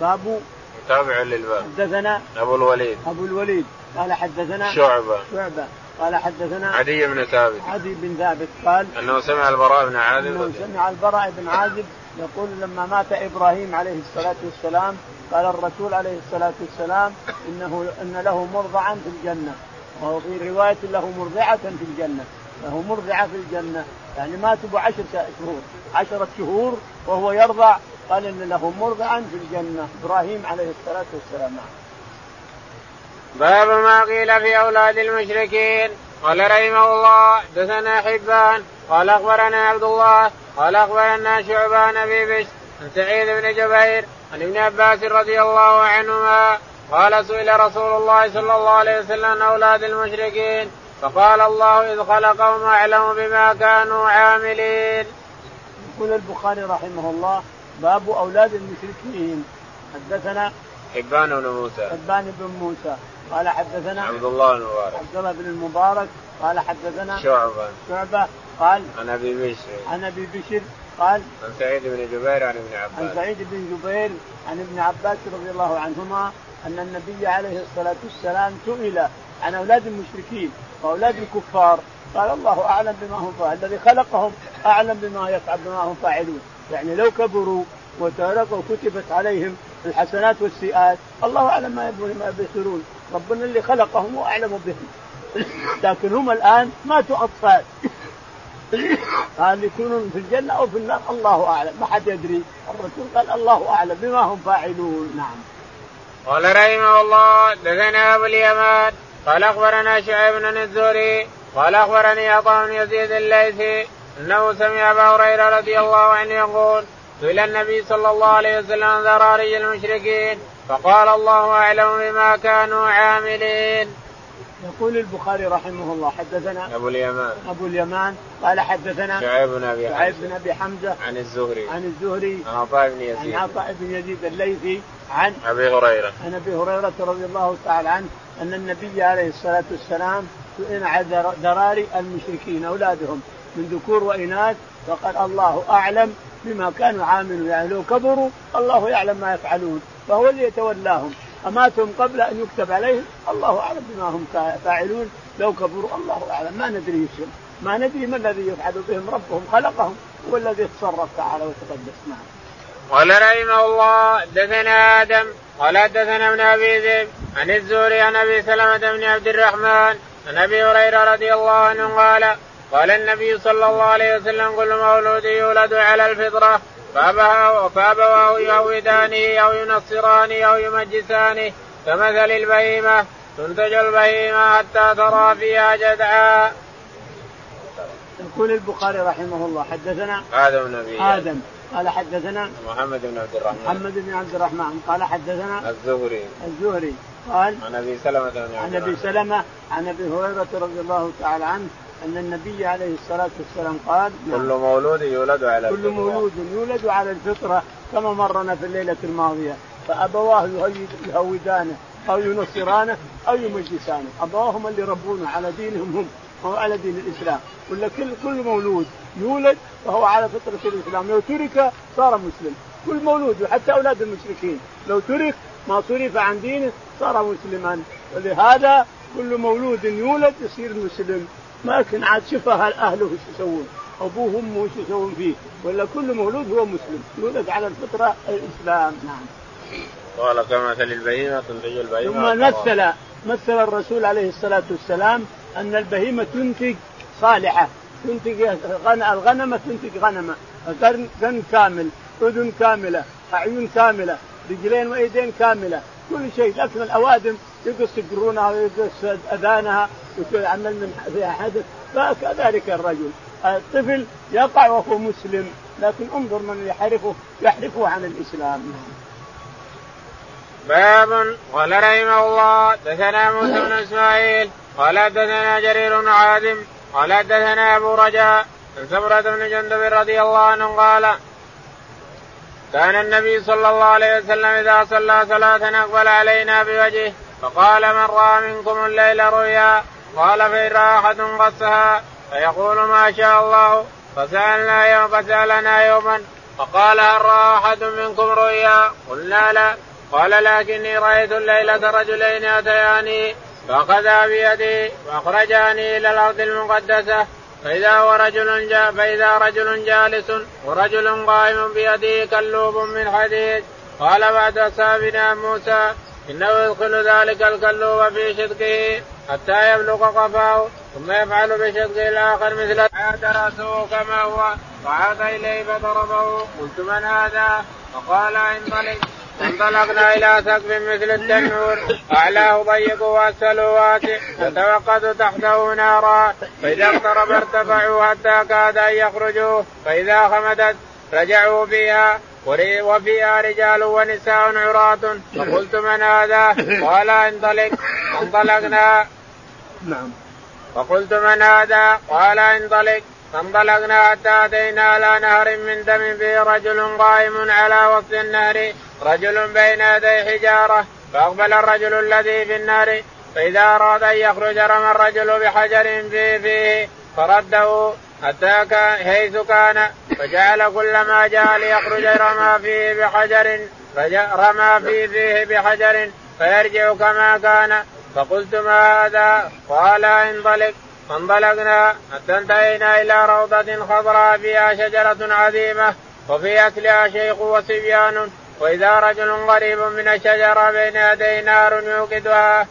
باب تابع للباب. حدثنا أبو الوليد. أبو الوليد. قال حدثنا شعبة. شعبة. قال حدثنا عدي بن ثابت. عدي بن ثابت قال أنه سمع البراء بن عازب. أنه سمع البراء بن عازب يقول لما مات إبراهيم عليه الصلاة والسلام قال الرسول عليه الصلاة والسلام إنه إن له مرضعا في الجنة. وفي رواية له مرضعة في الجنة. له مرضعة في الجنة. يعني ماتوا بعشر شهور. عشرة شهور وهو يرضع. قال إن له مرضعا في الجنة. إبراهيم عليه الصلاة والسلام. باب ما قيل في أولاد المشركين. قال رحمه الله دثنا حبان. قال أخبرنا عبد الله. قال أخبرنا شعبان أبي بشر عن سعيد بن جبير عن ابن عباس رضي الله عنهما. قال سئل رسول الله صلى الله عليه وسلم عن أولاد المشركين. فقال الله إذ خلقهم أعلم بما كانوا عاملين. يقول البخاري رحمه الله باب أولاد المشركين. حدثنا حبان بن موسى. حبان بن موسى. قال حدثنا عبد الله بن المبارك عبد الله بن المبارك. قال حدثنا شعبة. شعبة. قال عن أبي بشر. عن أبي بشر. قال عن سعيد بن جبير عن ابن عباس. عن سعيد بن جبير عن ابن عباس رضي الله عنهما أن النبي عليه الصلاة والسلام سئل عن أولاد المشركين. واولاد الكفار. قال الله أعلم بما هم فاعل الذي خلقهم أعلم بما يفعل بما هم فاعلون. يعني لو كبروا وتركوا كتبت عليهم الحسنات والسيئات الله أعلم ما ما يبصرون ربنا اللي خلقهم واعلم بهم. لكن هم الآن ماتوا أطفال. هل يكونون في الجنة أو في النار الله أعلم. ما حد يدري. الرسول قال الله أعلم بما هم فاعلون. نعم. قال رحمه الله دثنا أبو اليمان قال أخبرنا شعيب بن الزهري قال أخبرني عطاء بن يزيد الليثي أنه سمع أبا هريرة رضي الله عنه يقول سئل النبي صلى الله عليه وسلم عن ذراري المشركين فقال الله أعلم بما كانوا عاملين. يقول البخاري رحمه الله حدثنا أبو اليمان. أبو اليمان. قال حدثنا شعيب بن أبي شعيب بن أبي حمزة. عن الزهري. عن الزهري. عن عطاء بن يزيد. عن عطاء بن يزيد الليثي عن أبي هريرة. عن أبي هريرة رضي الله تعالى عنه. أن النبي عليه الصلاة والسلام سئل عن ذراري المشركين أولادهم من ذكور وإناث فقال الله أعلم بما كانوا عاملون يعني لو كبروا الله يعلم ما يفعلون فهو اللي يتولاهم. أماتهم قبل أن يكتب عليهم الله أعلم بما هم فاعلون. لو كبروا الله أعلم. ما ندري يسلم ما ندري ما الذي يفعل بهم ربهم خلقهم هو الذي يتصرف تعالى وتقدس. نعم. قال رحمه الله دثنا آدم قال دثنا ابن أبي ذئب عن الزهري عن أبي سلمة بن عبد الرحمن عن أبي هريرة رضي الله عنه قال قال النبي صلى الله عليه وسلم كل مولود يولد على الفطرة فابواه يهودانه أو ينصرانه أو يمجسانه كمثل البهيمة تنتج البهيمة حتى ترى فيها جدعا. يقول البخاري رحمه الله حدثنا آدم بن ابي آدم قال حدثنا محمد بن عبد الرحمن. محمد بن عبد الرحمن. قال حدثنا الزهري. الزهري. قال عن أبي سلمة بن عن أبي سلمة عن أبي هريرة رضي الله تعالى عنه أن النبي عليه الصلاة والسلام قال نعم. كل مولود يولد على كل مولود يولد على الفطرة كما مرنا في الليلة الماضية. فأبواه يهودانه أو ينصرانه أو يمجسانه. ابواهم اللي ربونه على دينهم هم. أو على دين الإسلام. ولا كل كل مولود يولد فهو على فطرة الإسلام. لو ترك صار مسلم. كل مولود وحتى أولاد المشركين. لو ترك ما صرف عن دينه صار مسلما. ولهذا كل مولود يولد يصير مسلم. ما كان عاد شوف أهله إيش يسوون. ابوه وامه إيش يسوون فيه. ولا كل مولود هو مسلم. يولد على الفطرة الإسلام. نعم. قال كمثل البهيمة تنتج البهيمة. ثم مثل مثل الرسول عليه الصلاة والسلام أن البهيمة تنتج صالحة تنتج الغنمه تنتج غنمه قرن كامل أذن كاملة أعين كاملة رجلين وايدين كاملة كل شيء. لكن الأوادم يقص قرونها ويقص أذانها ويعمل من فيها حدث. فكذلك الرجل. الطفل يقع وهو مسلم لكن انظر من يحرفه يحرفه عن الإسلام. باب قال رحمه الله دثنا موسى بن إسماعيل قال دثنا جرير عازم قال دثنا أبو رجاء عن سمرة بن جندب رضي الله عنه قال كان النبي صلى الله عليه وسلم إذا صلى صلاة أقبل علينا بوجهه فقال من رأى منكم الليل رؤيا؟ قال فإن رأى أحد قصها. فيقول ما شاء الله. فسألنا يوم فسألنا يوما فقال هل رأى أحد منكم رؤيا؟ قلنا لا. قال لكني رأيت الليلة رجلين أتياني. فأخذا بيدي وأخرجاني إلى الأرض المقدسة. فإذا هو رجل جا فإذا رجل جالس ورجل قائم بيده كلوب من حديد. قال بعد أصحابنا موسى إنه يدخل ذلك الكلوب في شدقه حتى يبلغ قفاه ثم يفعل بشدقه الآخر مثل عاد رأسه كما هو فعاد إليه فضربه. قلت من هذا؟ فقال انطلق انطلقنا إلى سقف مثل التنور. أعلاه ضيق واسفله واسع. فتوقد تحته نارا. فإذا اقترب ارتفعوا حتى كاد أن يخرجوا. فإذا خمدت رجعوا فيها. وفيها رجال ونساء عراة. فقلت من هذا؟ قال انطلق. انطلقنا نعم. فقلت من هذا؟ قال انطلق. فانطلقنا حتى أتينا على نهر من دم فيه رجل قائم على وسط النهر. رجل بين يدي حجارة فأقبل الرجل الذي في النار فإذا أراد أن يخرج رمى الرجل بحجر في فيه فرده حتى حيث كان فجعل كلما جاء ليخرج رمى فيه بحجر رمى فيه فيه بحجر فيرجع كما كان. فقلت ما هذا؟ قال انطلق. فانطلقنا حتى انتهينا إلى روضة خضراء فيها شجرة عظيمة وفي أكلها شيخ وصبيان. وإذا رجل قريب من الشجرة بين يدي نار يوقدها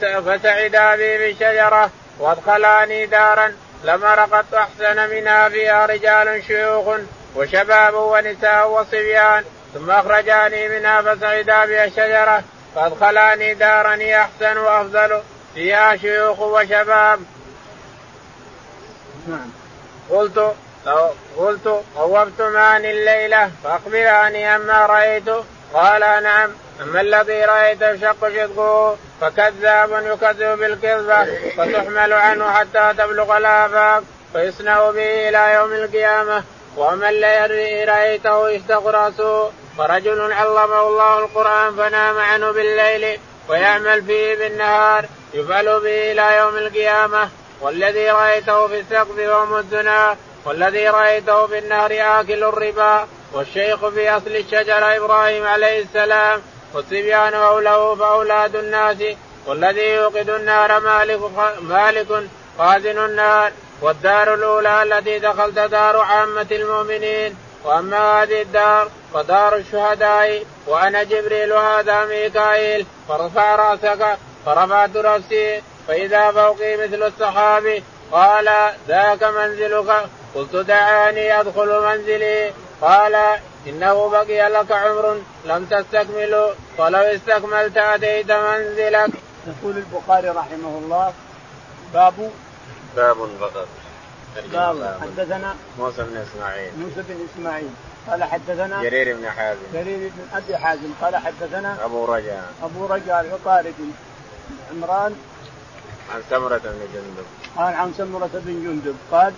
فسعدا بي بالشجرة وادخلاني دارا لمرقت أحسن منها فيها رجال شيوخ وشباب ونساء وصبيان ثم أخرجاني منها فسعدا بي الشجرة فادخلاني دارا أحسن وأفضل فيها شيوخ وشباب. نعم. قلت قلت طوفت ماني الليلة فأخبراني عما رأيت. قال نعم أما الذي رأيت يشق شقه فكذاب يكذب بالكذبة فتحمل عنه حتى تبلغ الآفاق فيصنع به إلى يوم القيامة. وأما الذي رأيته يشتق راسه فرجل علمه الله القرآن فنام عنه بالليل ويعمل فيه بالنهار يفعل به إلى يوم القيامة. والذي رأيته في السقف يوم الدنا والذي رأيته في النهر آكل الربا والشيخ في أصل الشجرة إبراهيم عليه السلام والصبيان اوله فأولاد الناس والذي يوقد النار مالك مالك خازن النار والدار الأولى التي دخلت دار عامة المؤمنين. وأما هذه الدار فدار الشهداء وأنا جبريل وهذا ميكائيل فرفع رأسك فرفعت رأسي فإذا فوقي مثل السحاب قال ذاك منزلك قلت دعاني أدخل منزلي. قال إنه بقي لك عمر لم تستكمله ولو استكملت أتيت منزلك. يقول البخاري رحمه الله باب باب باب. حدثنا موسى بن إسماعيل. موسى بن إسماعيل. قال حدثنا جرير بن حازم. جرير بن أبي حازم. قال حدثنا أبو رجاء. أبو رجاء العطاردي عمران. عن سمرة بن جندب. قال عن سمرة بن جندب. قال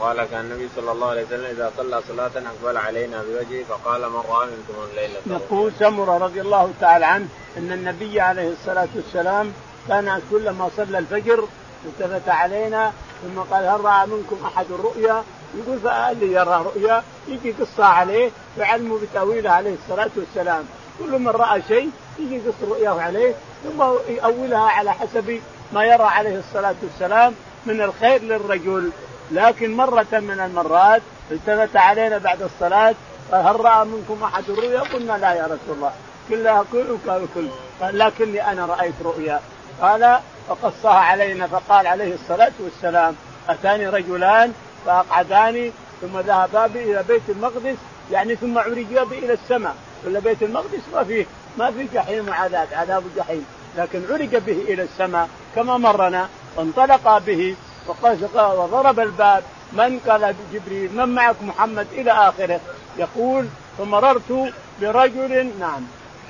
قال كان النبي صلى الله عليه وسلم إذا صلى صلاة أقبل علينا بوجهه فقال من رأى منكم الليلة؟ يقول سمره رضي الله تعالى عنه إن النبي عليه الصلاة والسلام كان كلما صلى الفجر التفت علينا ثم قال هل رأى منكم أحد الرؤيا؟ يقول فاللي يرى رؤيا يجي قصة عليه فعلمه بتأويله عليه الصلاة والسلام. كل من رأى شيء يجي يقص رؤياه عليه ثم يؤولها على حسب ما يرى عليه الصلاة والسلام من الخير للرجل. لكن مرة من المرات التفت علينا بعد الصلاة قال هل رأى منكم أحد الرؤيا؟ قلنا لا يا رسول الله. كلها كل قالوا كل. قال لكني أنا رأيت رؤيا. قال فقصها علينا فقال عليه الصلاة والسلام أتاني رجلان فأقعداني ثم ذهبا بي إلى بيت المقدس يعني ثم عرجا بي إلى السماء. ولا بيت المقدس ما فيه ما في جحيم وعذاب عذاب الجحيم لكن عرج به إلى السماء كما مرنا وانطلق به وضرب الباب من قال جبريل من معك محمد؟ إلى آخره. يقول فمررت برجل نعم.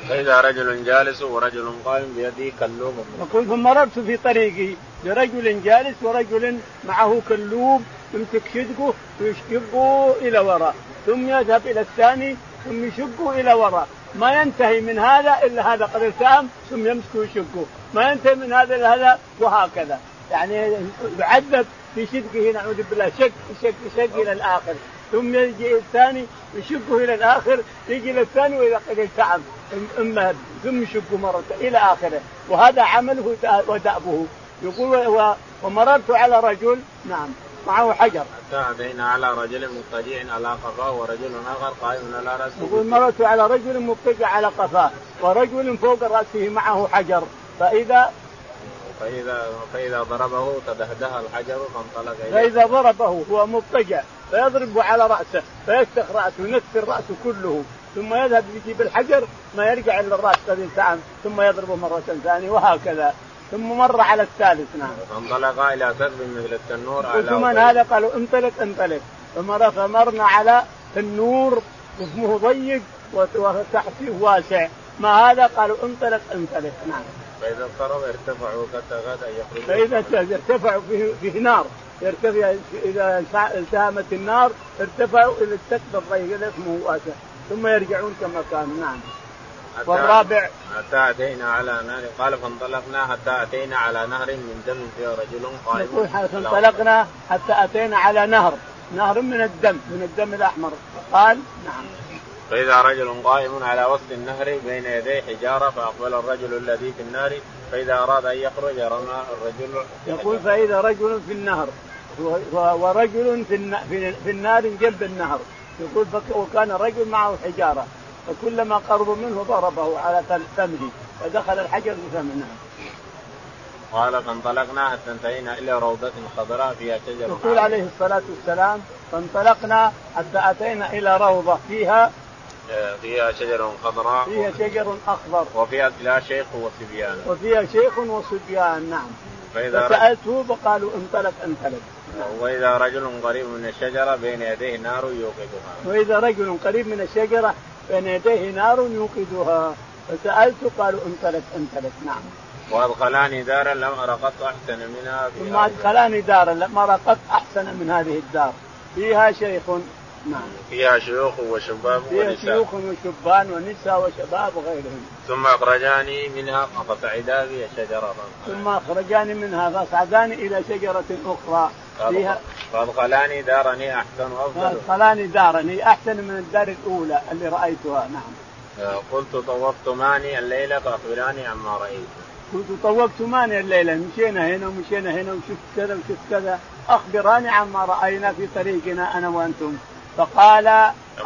فإذا رجل جالس ورجل قائم بيده كلوب. يقول فمررت في طريقي برجل جالس ورجل معه كلوب يمسك شدقه ويشقه إلى وراء ثم يذهب إلى الثاني ثم يشقه إلى وراء. ما ينتهي من هذا إلا هذا قد التام ثم يمسكه ويشقه. ما ينتهي من هذا إلا هذا وهكذا. يعني يعذب في شدقه نعوذ بالله شق شق شق إلى الآخر. ثم يجي الثاني يشقه إلى الآخر يجي إلى الثاني وإذا قد التعب اما ثم يشقه مرة إلى آخره. وهذا عمله ودأبه يقول ومررت على رجل نعم معه حجر. حتى اتينا على رجل مضطجع على قفاه ورجل آخر قائم على رأسه. يقول مررت على رجل مضطجع على قفاه ورجل فوق رأسه معه حجر. فإذا فإذا فإذا ضربه تدهده الحجر فانطلق إليه. فإذا ضربه هو مضطجع فيضربه على رأسه فيكسخ رأسه ينكسر رأسه كله ثم يذهب يجيب الحجر ما يرجع إلا الرأس قد انتعم ثم يضربه مرة ثانية وهكذا. ثم مر على الثالث نعم. فانطلق إلى سرب مثل التنور على ثم هذا قالوا انطلق انطلق. فمر فمرنا على النور اسمه ضيق وتحته واسع. ما هذا؟ قالوا انطلق انطلق نعم. فإذا اضطرب ارتفعوا كالتغاد أن يخرجوا فإذا ارتفعوا فيه, فيه نار. يرتفع إذا التهمت النار ارتفعوا إلى السقف الضيق اسمه واسع. ثم يرجعون كما كانوا نعم. والرابع حتى أتينا على نهر قال فانطلقنا حتى أتينا على نهر من دم فيه رجل قائم يقول فانطلقنا حتى أتينا على نهر. نهر من الدم من الدم الأحمر. قال نعم. فإذا رجل قائم على وسط النهر بين يديه حجارة فأقبل الرجل الذي في النار فإذا أراد أن يخرج رمى الرجل. يقول فإذا رجل في النهر ورجل في النار جنب النهر. يقول وكان رجل معه حجارة فكلما قربوا منه ضربه على فمه فدخل الحجر في فمه قال فانطلقنا حتى انتهينا إلى روضة خضراء فيها شجر يقول عليه الصلاة والسلام فانطلقنا حتى أتينا إلى روضة فيها فيها شجر خضراء فيها شجر أخضر. وفيها فيها شيخ وصبيان. وفيها شيخ وصبيان نعم. فإذا فسألته فقالوا انطلق انطلق. وإذا رجل قريب من الشجرة بين يديه نار يوقدها. وإذا رجل قريب من الشجرة بين يديه نار يوقدها. فسألت قالوا انطلق انطلق نعم. وأدخلاني دارا لم أرى قط أحسن منها ثم أدخلاني دارا لم أرى قط أحسن من هذه الدار. فيها شيخ نعم. فيها شيوخ وشباب فيها ونساء. شيوخ وشبان ونساء وشباب وغيرهم. ثم أخرجاني منها فصعدا بي الشجره ثم أخرجاني منها فصعداني إلى شجرة أخرى. فيها فأدخلاني دارا هي أحسن وأفضل. فأدخلاني دارا هي أحسن من الدار الأولى اللي رأيتها. نعم. قلت طوفت ماني الليلة فأخبراني عما رأيت. قلت طوفت ماني الليلة. مشينا هنا ومشينا هنا وشفت كذا وشفت كذا. أخبراني عما رأينا في طريقنا أنا وأنتم. فقال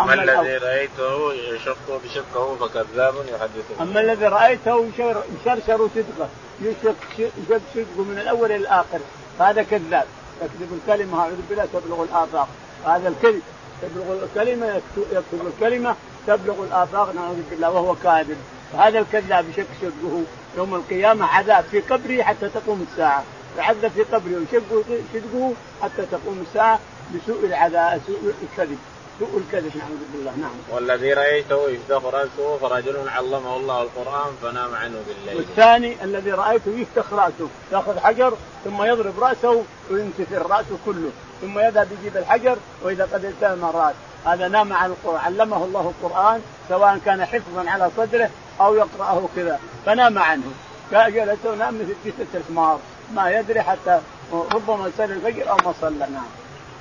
أما الذي رأيته يشق بشقه فكذاب يحدث أما الذي رأيته يشرشر صدقه. يشق يشق صدقه من الأول إلى الآخر. هذا كذاب. يكذب الكلمة أعوذ بالله تبلغ الآفاق. هذا الكذب. تبلغ الكلمة يكتب الكلمة تبلغ الآفاق نعوذ بالله وهو كاذب. هذا الكذاب يشق صدقه. يوم القيامة عذاب في قبره حتى تقوم الساعة. يعذب في قبره ويشق صدقه حتى تقوم الساعة. بسوء العذاب سوء الكذب سوء الكذب نعوذ بالله نعم. والذي رأيته يفتح رأسه فرجل علمه الله القرآن فنام عنه بالليل. والثاني الذي رأيته يفتح رأسه يأخذ حجر ثم يضرب رأسه وينتثر رأسه كله ثم يذهب يجيب الحجر وإذا قد التهم الرأس. هذا نام عن القرآن علمه الله القرآن سواء كان حفظا على صدره أو يقرأه كذا فنام عنه. جلس ونام مثل جثة الحمار ما يدري حتى ربما صلى الفجر أو ما صلى نعم.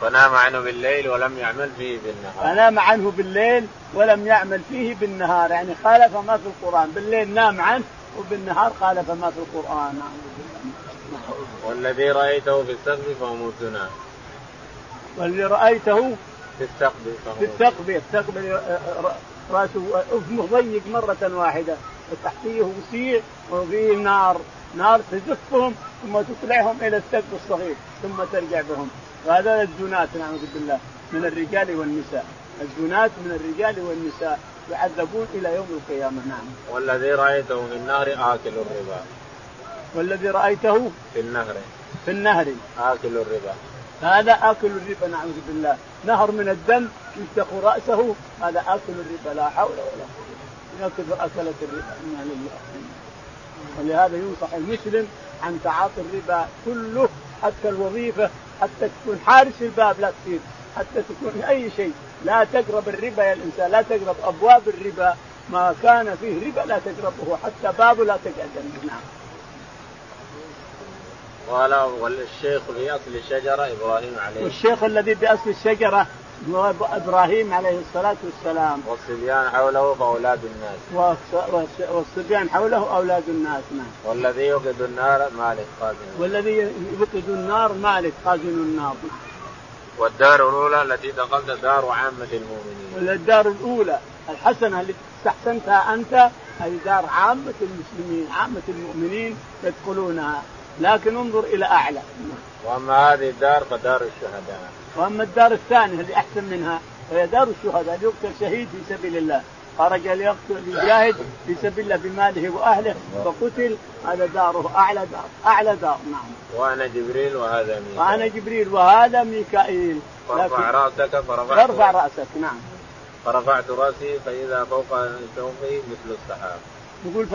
فنام عنه بالليل ولم يعمل فيه بالنهار. فنام عنه بالليل ولم يعمل فيه بالنهار. يعني خالف ما في القرآن. بالليل نام عنه وبالنهار خالف ما في القرآن. والذي رأيته في السقف فهو مبتنى والذي رأيته في السقف فهو في السقف. السقف رأسه أفمه ضيق مرة واحدة. وتحتيه وسيع وفيه نار. نار تزفهم ثم تطلعهم إلى السقف الصغير ثم ترجع بهم. وهذا الزنات نعوذ بالله من الرجال والنساء. الزنات من الرجال والنساء يعذبون إلى يوم القيامة نعم. والذي رأيته في النار آكل الربا. والذي رأيته في النهر. في النهر. آكل الربا. هذا آكل الربا نعوذ بالله. نهر من الدم يشتق رأسه هذا آكل الربا لا حول ولا قوة. يأكل أكلة الربا ولهذا ينصح المسلم عن تعاطي الربا كله حتى الوظيفة حتى تكون حارس الباب لا تصير حتى تكون أي شيء. لا تقرب الربا يا الإنسان لا تقرب أبواب الربا. ما كان فيه ربا لا تقربه حتى بابه لا تقعد نعم. قال والشيخ في اصل الشجرة إبراهيم عليه. والشيخ الذي بأصل الشجرة هو إبراهيم عليه الصلاة والسلام. والصبيان حوله فاولاد الناس. والصبيان حوله أولاد الناس نعم. والذي يوقد النار مالك خازن والذي يوقد النار مالك خازن النار والدار الأولى التي دخلت دار عامة المؤمنين. والدار الأولى الحسنة التي استحسنتها أنت هذه دار عامة المسلمين عامة المؤمنين يدخلونها. لكن انظر إلى أعلى. وأما هذه الدار فدار الشهداء. وأما الدار الثانية اللي أحسن منها فهي دار الشهداء يقتل شهيد في سبيل الله خرج ليقتل ليجاهد في سبيل الله بماله وأهله فقتل هذا داره أعلى دار أعلى دار نعم. وأنا جبريل وهذا ميكائيل. وأنا جبريل وهذا ميكائيل. فارفع رأسك فرفعت ارفع رأسك نعم. فرفعت رأسي فإذا فوق ثوبي مثل السحاب. يقول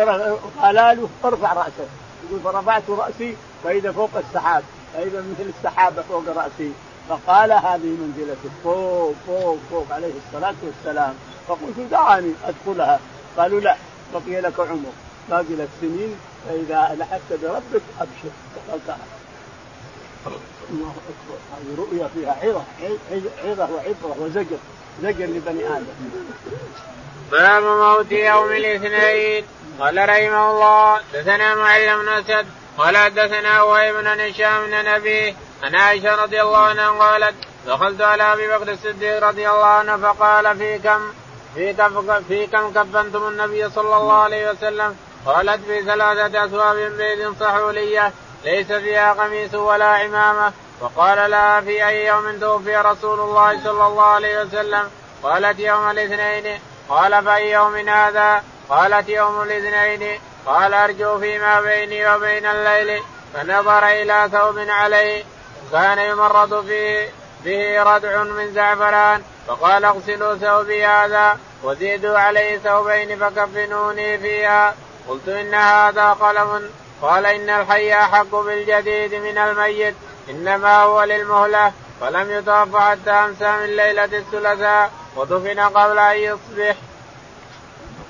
قال له ارفع راسك يقول فرفعت رأسي فإذا فوق السحاب فإذا مثل السحابه فوق رأسي فقال هذه منزلتك فوق فوق فوق عليه الصلاة والسلام. فقلت دعاني أدخلها. قالوا لا بقي لك عمر. باقي لك سنين فإذا لحقت بربك أبشر. دخلتها الله أكبر. هذه رؤيا فيها عظة عظة وعبرة وزجر زجر لبني آدم. باب موت يوم الاثنين. قال رحمه الله دثنا معل بن أسد قال حدثنا وهيب بن هشام بن نبيه عن عائشة رضي الله عنها قالت دخلت على أبي بكر الصديق رضي الله عنه فقال في كم في كم كفنتم النبي صلى الله عليه وسلم؟ قالت في ثلاثة أثواب بيض صحولية ليس فيها قميص ولا عمامة. وقال لها في أي يوم توفي رسول الله صلى الله عليه وسلم؟ قالت يوم الاثنين. قال فأي يوم هذا؟ قالت يوم الاثنين. قال أرجو فيما بيني وبين الليل فنظر إلى ثوب عليه كان يمرض فيه به ردع من زعفران فقال اغسلوا ثوبي هذا وزيدوا عليه ثوبين فكفنوني فيها قلت إن هذا قلم قال إن الحي أحق بالجديد من الميت إنما هو للمهلة فلم يتوفى حتى أمسى من ليلة الثلاثاء ودفن قبل أن يصبح.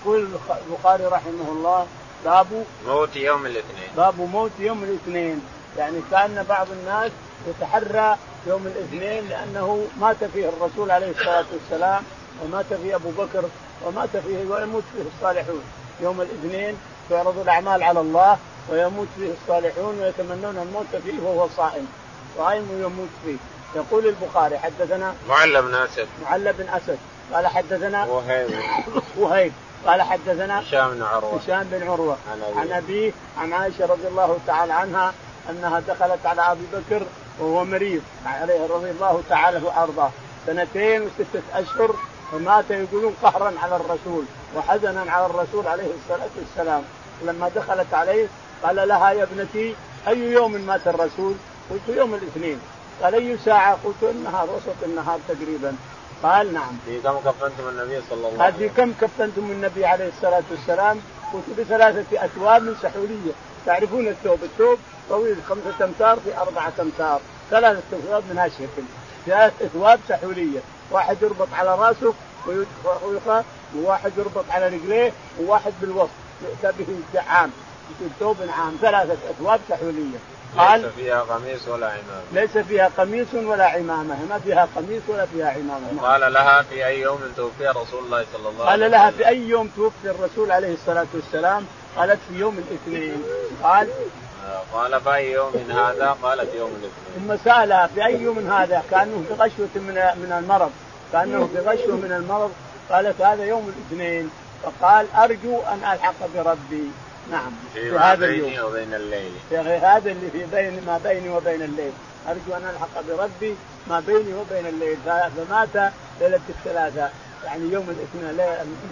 يقول البخاري رحمه الله باب موت يوم الاثنين. باب موت يوم الاثنين. يعني كأن بعض الناس يتحرى يوم الاثنين لأنه مات فيه الرسول عليه الصلاة والسلام ومات فيه أبو بكر ومات فيه ويموت فيه الصالحون. يوم الاثنين تعرض الأعمال على الله ويموت فيه الصالحون ويتمنون الموت فيه وهو صائم. صائم ويموت فيه. يقول البخاري حدثنا معل بن اسد معل بن أسد. قال حدثنا وهيب. [LAUGHS] وهيب. قال حدثنا هشام بن عروة. هشام بن عروة. عن أبيه. عن عائشة رضي الله تعالى عنها أنها دخلت على أبي بكر وهو مريض عليه رضي الله تعالى وأرضاه. سنتين وستة أشهر فمات يقولون قهرا على الرسول وحزنا على الرسول عليه الصلاة والسلام. لما دخلت عليه قال لها يا ابنتي أي يوم مات الرسول؟ قلت يوم الاثنين. قال أي ساعة؟ قلت النهار وسط النهار تقريبا. قال نعم. في كم كفنتم النبي صلى الله عليه وسلم؟ في كم كفنتم النبي عليه الصلاة والسلام؟ قلت بثلاثة أثواب من سحوليه تعرفون الثوب؟ الثوب طويل خمسة أمتار في أربعة أمتار. ثلاثة أثواب من هالشكل ثلاث أثواب سحولية واحد يربط على راسه ويخاف وواحد يربط على رجليه وواحد بالوسط. يؤتى به عام ثوب عام. ثلاثة أثواب سحولية قال ليس فيها قميص ولا عمامة. ليس فيها قميص ولا عمامة. ما فيها قميص ولا فيها عمامة. قال لها في أي يوم توفي رسول الله صلى الله عليه وسلم. قال لها في أي يوم توفي الرسول عليه الصلاة والسلام؟ قالت في يوم الاثنين. قال قال فأي يوم من هذا؟ قالت يوم الاثنين. ثم سألها في أي يوم من هذا؟ كأنه في غشوة من من المرض. كأنه في غشوة من المرض. قالت هذا يوم الاثنين. فقال أرجو أن ألحق بربي. نعم. في هذا بيني وبين الليل. في هذا اللي في بين ما بيني وبين الليل. أرجو أن ألحق بربي ما بيني وبين الليل. فمات ليلة الثلاثاء. يعني يوم الاثنين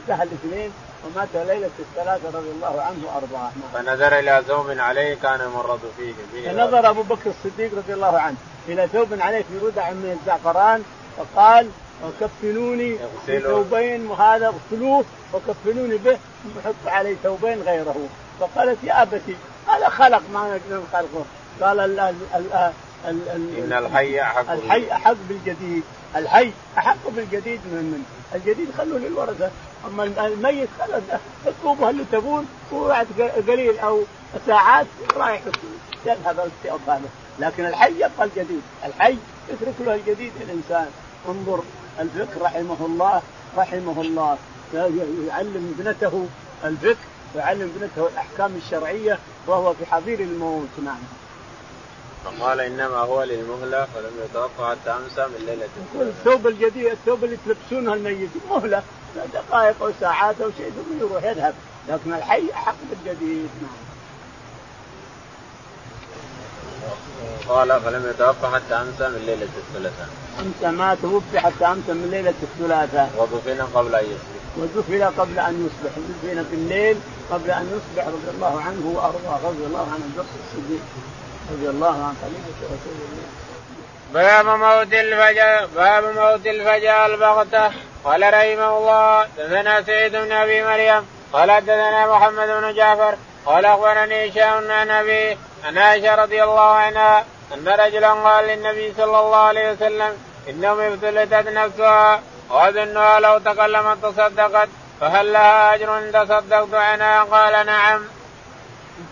انتهى الاثنين ومات ليلة الثلاثه رضي الله عنه وأرضاه. نعم. فنظر إلى ثوب عليه كان يمرض فيه. فنظر أبو بكر الصديق رضي الله عنه إلى ثوب عليه في ردع من الزعفران فقال وكفنوني ثوبين وهذا اغسلوه وكفنوني به وحط عليه ثوبين غيره. فقالت يا أبتي هذا خلق ما نقدر نخلقه قال ال ال ال ال ال إن الحي أحق الحي أحق بالجديد. الحي أحق بالجديد من من الجديد خلوه للورثة. أما الميت اطلبوا اللي تبون؟ وبعد قليل أو ساعات رايح يذهب هذا لكن الحي يبقى الجديد. الحي يترك له الجديد الانسان انظر الفقه رحمه الله رحمه الله. يعلم ابنته الفقه. ويعلم ابنته الأحكام الشرعية وهو في حضير الموت نعم. فقال إنما هو للمهلة فلم يتوقع حتى أمسى من ليلة الثوب الجديد الثوب اللي تلبسونه الميت مهلة دقائق أو ساعات أو شيء ثم يروح يذهب لكن الحي احق بالجديد نعم. قال فلم يتوفى حتى أمسى من ليلة الثلاثاء. أمسى ما توفي حتى أمسى من ليلة الثلاثاء. ودفن قبل أن يصبح. ودفن قبل أن يصبح، دفن في الليل قبل أن يصبح رضي الله عنه وأرضاه رضي الله عن البصر الصديق رضي الله عن خليفه رسول الله. باب موت الفجر باب موت الفجر البغتة. قال رحمه الله دثنا سعيد بن أبي مريم. قال دثنا محمد بن جعفر. قال أخبرني هشام عن أبي عن عائشة رضي الله عنها أن رجلا قال للنبي صلى الله عليه وسلم إنهم ابتلتت نفسها. واظنها لو تكلمت تصدقت فهل لها أجر إن تصدقت عنها قال نعم.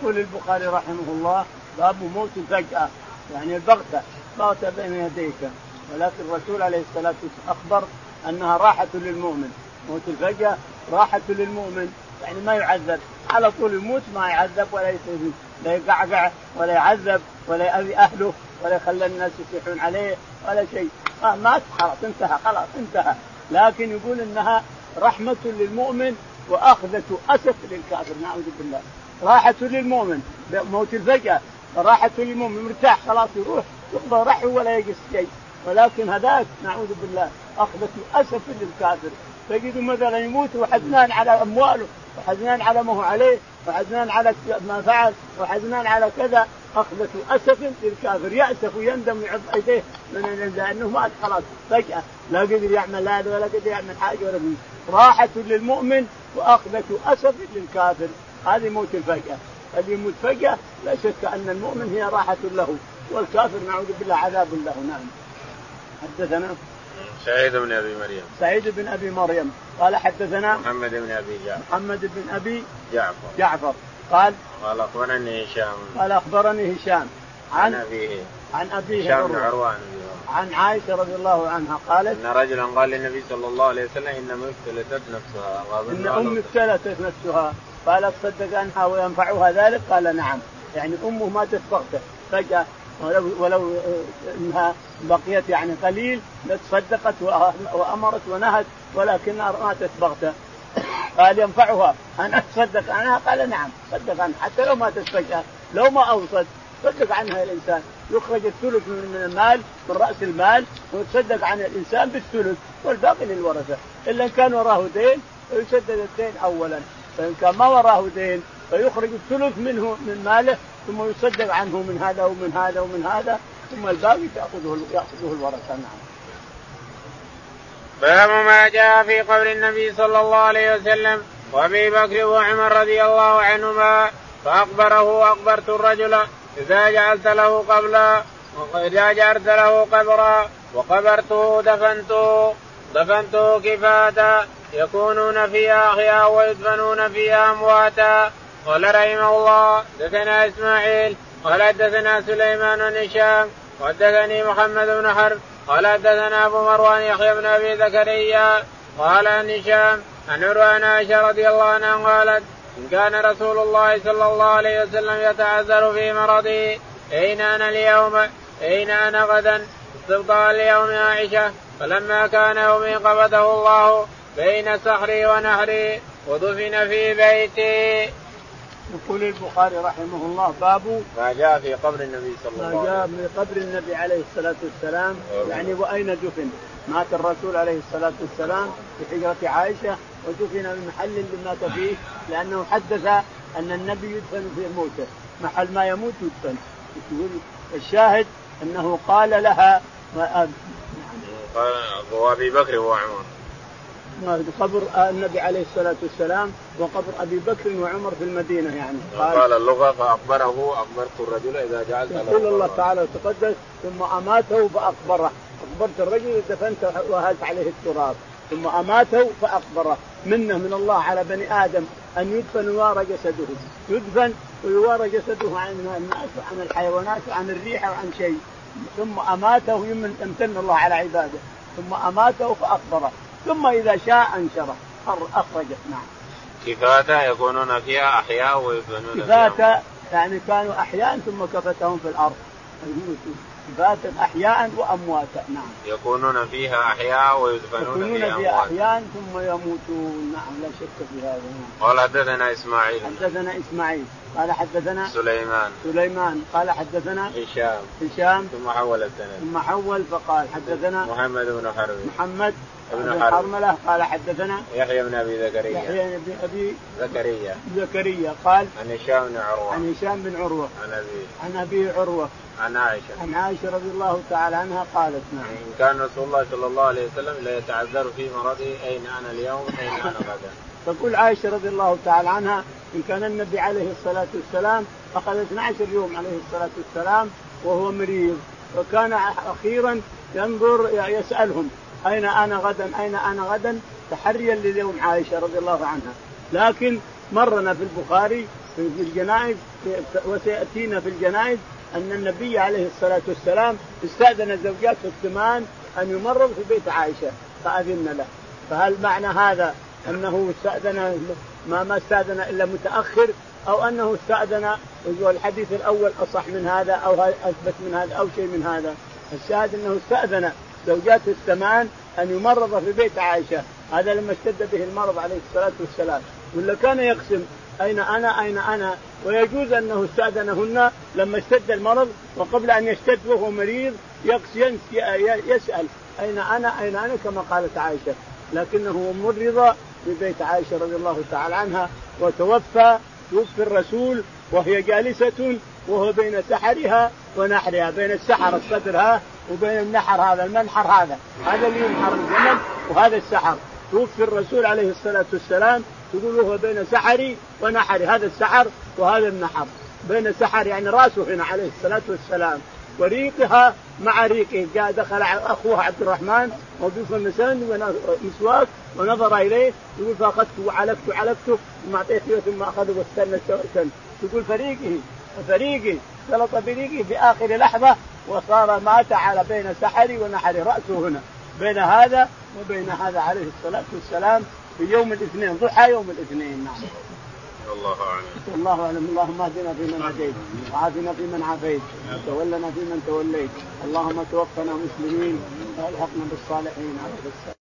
يقول البخاري رحمه الله باب موت فجأة يعني البغتة. بغتة بين يديك. ولكن الرسول عليه الصلاة والسلام أخبر أنها راحة للمؤمن. موت الفجأة راحة للمؤمن. يعني ما يعذب. على طول يموت ما يعذب ولا لا يقعقع ولا يعذب ولا يأذي أهله ولا يخلي الناس يصيحون عليه. ولا شيء. آه مات خلاص انتهى خلاص انتهى. لكن يقول إنها رحمة للمؤمن وأخذة أسف للكافر نعوذ بالله. راحة للمؤمن موت الفجأة. راحة للمؤمن مرتاح خلاص يروح يقضى رحه ولا يجلس شيء. ولكن هذاك نعوذ بالله أخذة أسف للكافر. تجد مثلا يموت وحزنان على أمواله. وحزنان على ما هو عليه وحزنان على ما فعل وحزنان على كذا أخذة أسف للكافر يأسف ويندم ويعض يديه لأنه مات خلاص فجأة لا قدر يعمل هذا ولا قدر يعمل حاجة ولا بيه. راحة للمؤمن وأخذة أسف للكافر. هذه موت الفجأة. اللي يموت فجأة لا شك أن المؤمن هي راحة له والكافر نعوذ بالله عذاب له. نعم. حدثنا؟ سعيد بن أبي مريم. سعيد بن أبي مريم. قال حدثنا محمد بن أبي جعفر. محمد بن أبي جعفر. جعفر. قال قال أخبرني هشام. قال أخبرني هشام. عن, عن أبيه. عن أبيه هشام بن عروان. عن عائشة رضي الله عنها قالت إن رجلا قال للنبي صلى الله عليه وسلم إن أمي ابتلتت نفسها. إن أمي ابتلتت نفسها. قال تصدق عنها وينفعها ذلك؟ قال نعم. يعني أمه ماتت بغته فجأة ولو ولو انها بقيت يعني قليل لتصدقت وأمرت ونهت ولكنها ماتت بغته قال ينفعها. أن أتصدق عنها؟ قال نعم صدق عنها. حتى لو ماتت فجاه لو ما أوصت صدق عنها الإنسان. يخرج الثلث من المال من رأس المال ويتصدق عن الإنسان بالثلث والباقي للورثة. إلا إن كان وراه دين فيسدد الدين اولا. فإن كان ما وراه دين فيخرج الثلث منه من ماله ثم يصدق عنه من هذا ومن هذا ومن هذا ثم الباقي تاخذه يأخذه الورثة نعم. باب ما جاء في قبر النبي صلى الله عليه وسلم وأبي بكر وعمر رضي الله عنهما فأخبره أخبرت الرجل إذا جعلت له قبلا واذا جعلت له قبرا وقبرته دفنته دفنته كفاتا يكونون فيها أحياء ويدفنون فيها أمواتا قال رحمه الله دثنا إسماعيل قال حدثنا سليمان بن هشام وحدثني محمد بن حرب قال حدثنا أبو مروان يحيى بن أبي زكريا قال عن هشام عن عروان عائشة رضي الله عنها قالت إن كان رسول الله صلى الله عليه وسلم يتعذر في مرضه أين أنا اليوم أين أنا غدا استبقى اليوم عائشة فلما كان يومي قبضه الله بين سحري ونهري ودفن في بيتي. يقول البخاري رحمه الله باب ما جاء في قبر النبي صلى الله عليه وسلم. ما جاء في قبر النبي عليه الصلاة والسلام. يعني وأين دفن؟ مات الرسول عليه الصلاة والسلام في حجرة عائشة ودفن بمحل اللي مات فيه لأنه حدث أن النبي يدفن في موته. محل ما يموت يدفن. يقول الشاهد أنه قال لها قال أبي بكر وعمر قبر النبي عليه الصلاة والسلام وقبر أبي بكر وعمر في المدينة يعني. قال, قال اللغة فاقبره اقبرت الرجل إذا جعلت يقول الله تعالى وتقدس ثم أماته فاقبره اقبرت الرجل دفنت وهلت عليه التراب. ثم أماته فاقبره منه من الله على بني آدم أن يدفن ويوارى جسده. يدفن ويوارى جسده عن الناس وعن الحيوانات وعن الريح وعن شيء. ثم أماته يمتن الله على عباده. ثم أماته فاقبره ثم إذا شاء انشره. اخرجه نعم. كفاتا يكونون فيها أحياء ويدفنون كفاتا يعني كانوا أحياء ثم كفتهم في الأرض. باتا أحياء وأمواتا نعم. يكونون فيها أحياء ويدفنون يكونون فيها, فيها أحياء ثم يموتون. نعم لا شك في هذا نعم. قال حدثنا إسماعيل. حدثنا إسماعيل. قال حدثنا سليمان. سليمان. قال حدثنا هشام. هشام. ثم حول السند. ثم حول فقال حدثنا محمد بن حرب. محمد بن حرملة قال حدثنا يحيى بن أبي زكريا. يحيى بن أبي زكريا. زكريا قال عن هشام بن عروة. عن هشام بن عروة. عن أبي. عن أبي عروة. عن عائشة. عن عائشة رضي الله تعالى عنها قالت نعم. إن كان رسول الله صلى الله عليه وسلم لا يتعذر في مرضه أين أنا اليوم أين أنا غدا. تقول عائشة رضي الله تعالى عنها إن كان النبي عليه الصلاة والسلام اخذ 12 يوم عليه الصلاة والسلام وهو مريض وكان أخيرا ينظر يسألهم. أين أنا غدا؟ أين أنا غدا؟ تحريا لليوم عائشة رضي الله عنها. لكن مرنا في البخاري في الجنائز وسيأتينا في الجنائز أن النبي عليه الصلاة والسلام استأذن زوجاته الثمان أن يمرض في بيت عائشة فأذن له. فهل معنى هذا أنه استأذن ما ما استأذن إلا متأخر أو أنه استأذن والحديث الأول أصح من هذا أو أثبت من هذا أو شيء من هذا؟ الشاهد أنه استأذن زوجاته الثمان أن يمرض في بيت عائشة. هذا لما اشتد به المرض عليه الصلاة والسلام. ولا كان يقسم أين أنا أين أنا؟ ويجوز أنه استأذنهن لما اشتد المرض وقبل أن يشتد وهو مريض يسأل أين أنا أين أنا؟ كما قالت عائشة. لكنه مرض في بيت عائشة رضي الله تعالى عنها وتوفى توفي الرسول وهي جالسة وهو بين سحرها ونحرها بين السحر الصدر ها؟ وبين النحر هذا المنحر هذا. هذا اللي ينحر الجمل وهذا السحر. توفي الرسول عليه الصلاة والسلام تقول وهو بين سحري ونحري. هذا السحر وهذا النحر. بين سحر يعني راسه هنا عليه الصلاة والسلام. وريقها مع ريقه. جاء دخل اخوها عبد الرحمن موجود في المسان مسواك ونظر إليه. يقول فاخذته وعلقته علقته ثم أعطيته ثم أخذه واستنى تقول فريقه فريقي سلط بريقه في آخر لحظة وصار مات على بين سحري ونحري رأسه هنا بين هذا وبين هذا عليه الصلاة والسلام في يوم الاثنين ضحى يوم الاثنين نعم. الله أعلم. الله أعلم اللهم اهدنا فيمن هديت وعافنا فيمن عافيت وتولنا فيمن توليت اللهم توفنا مسلمين وألحقنا بالصالحين على السلام.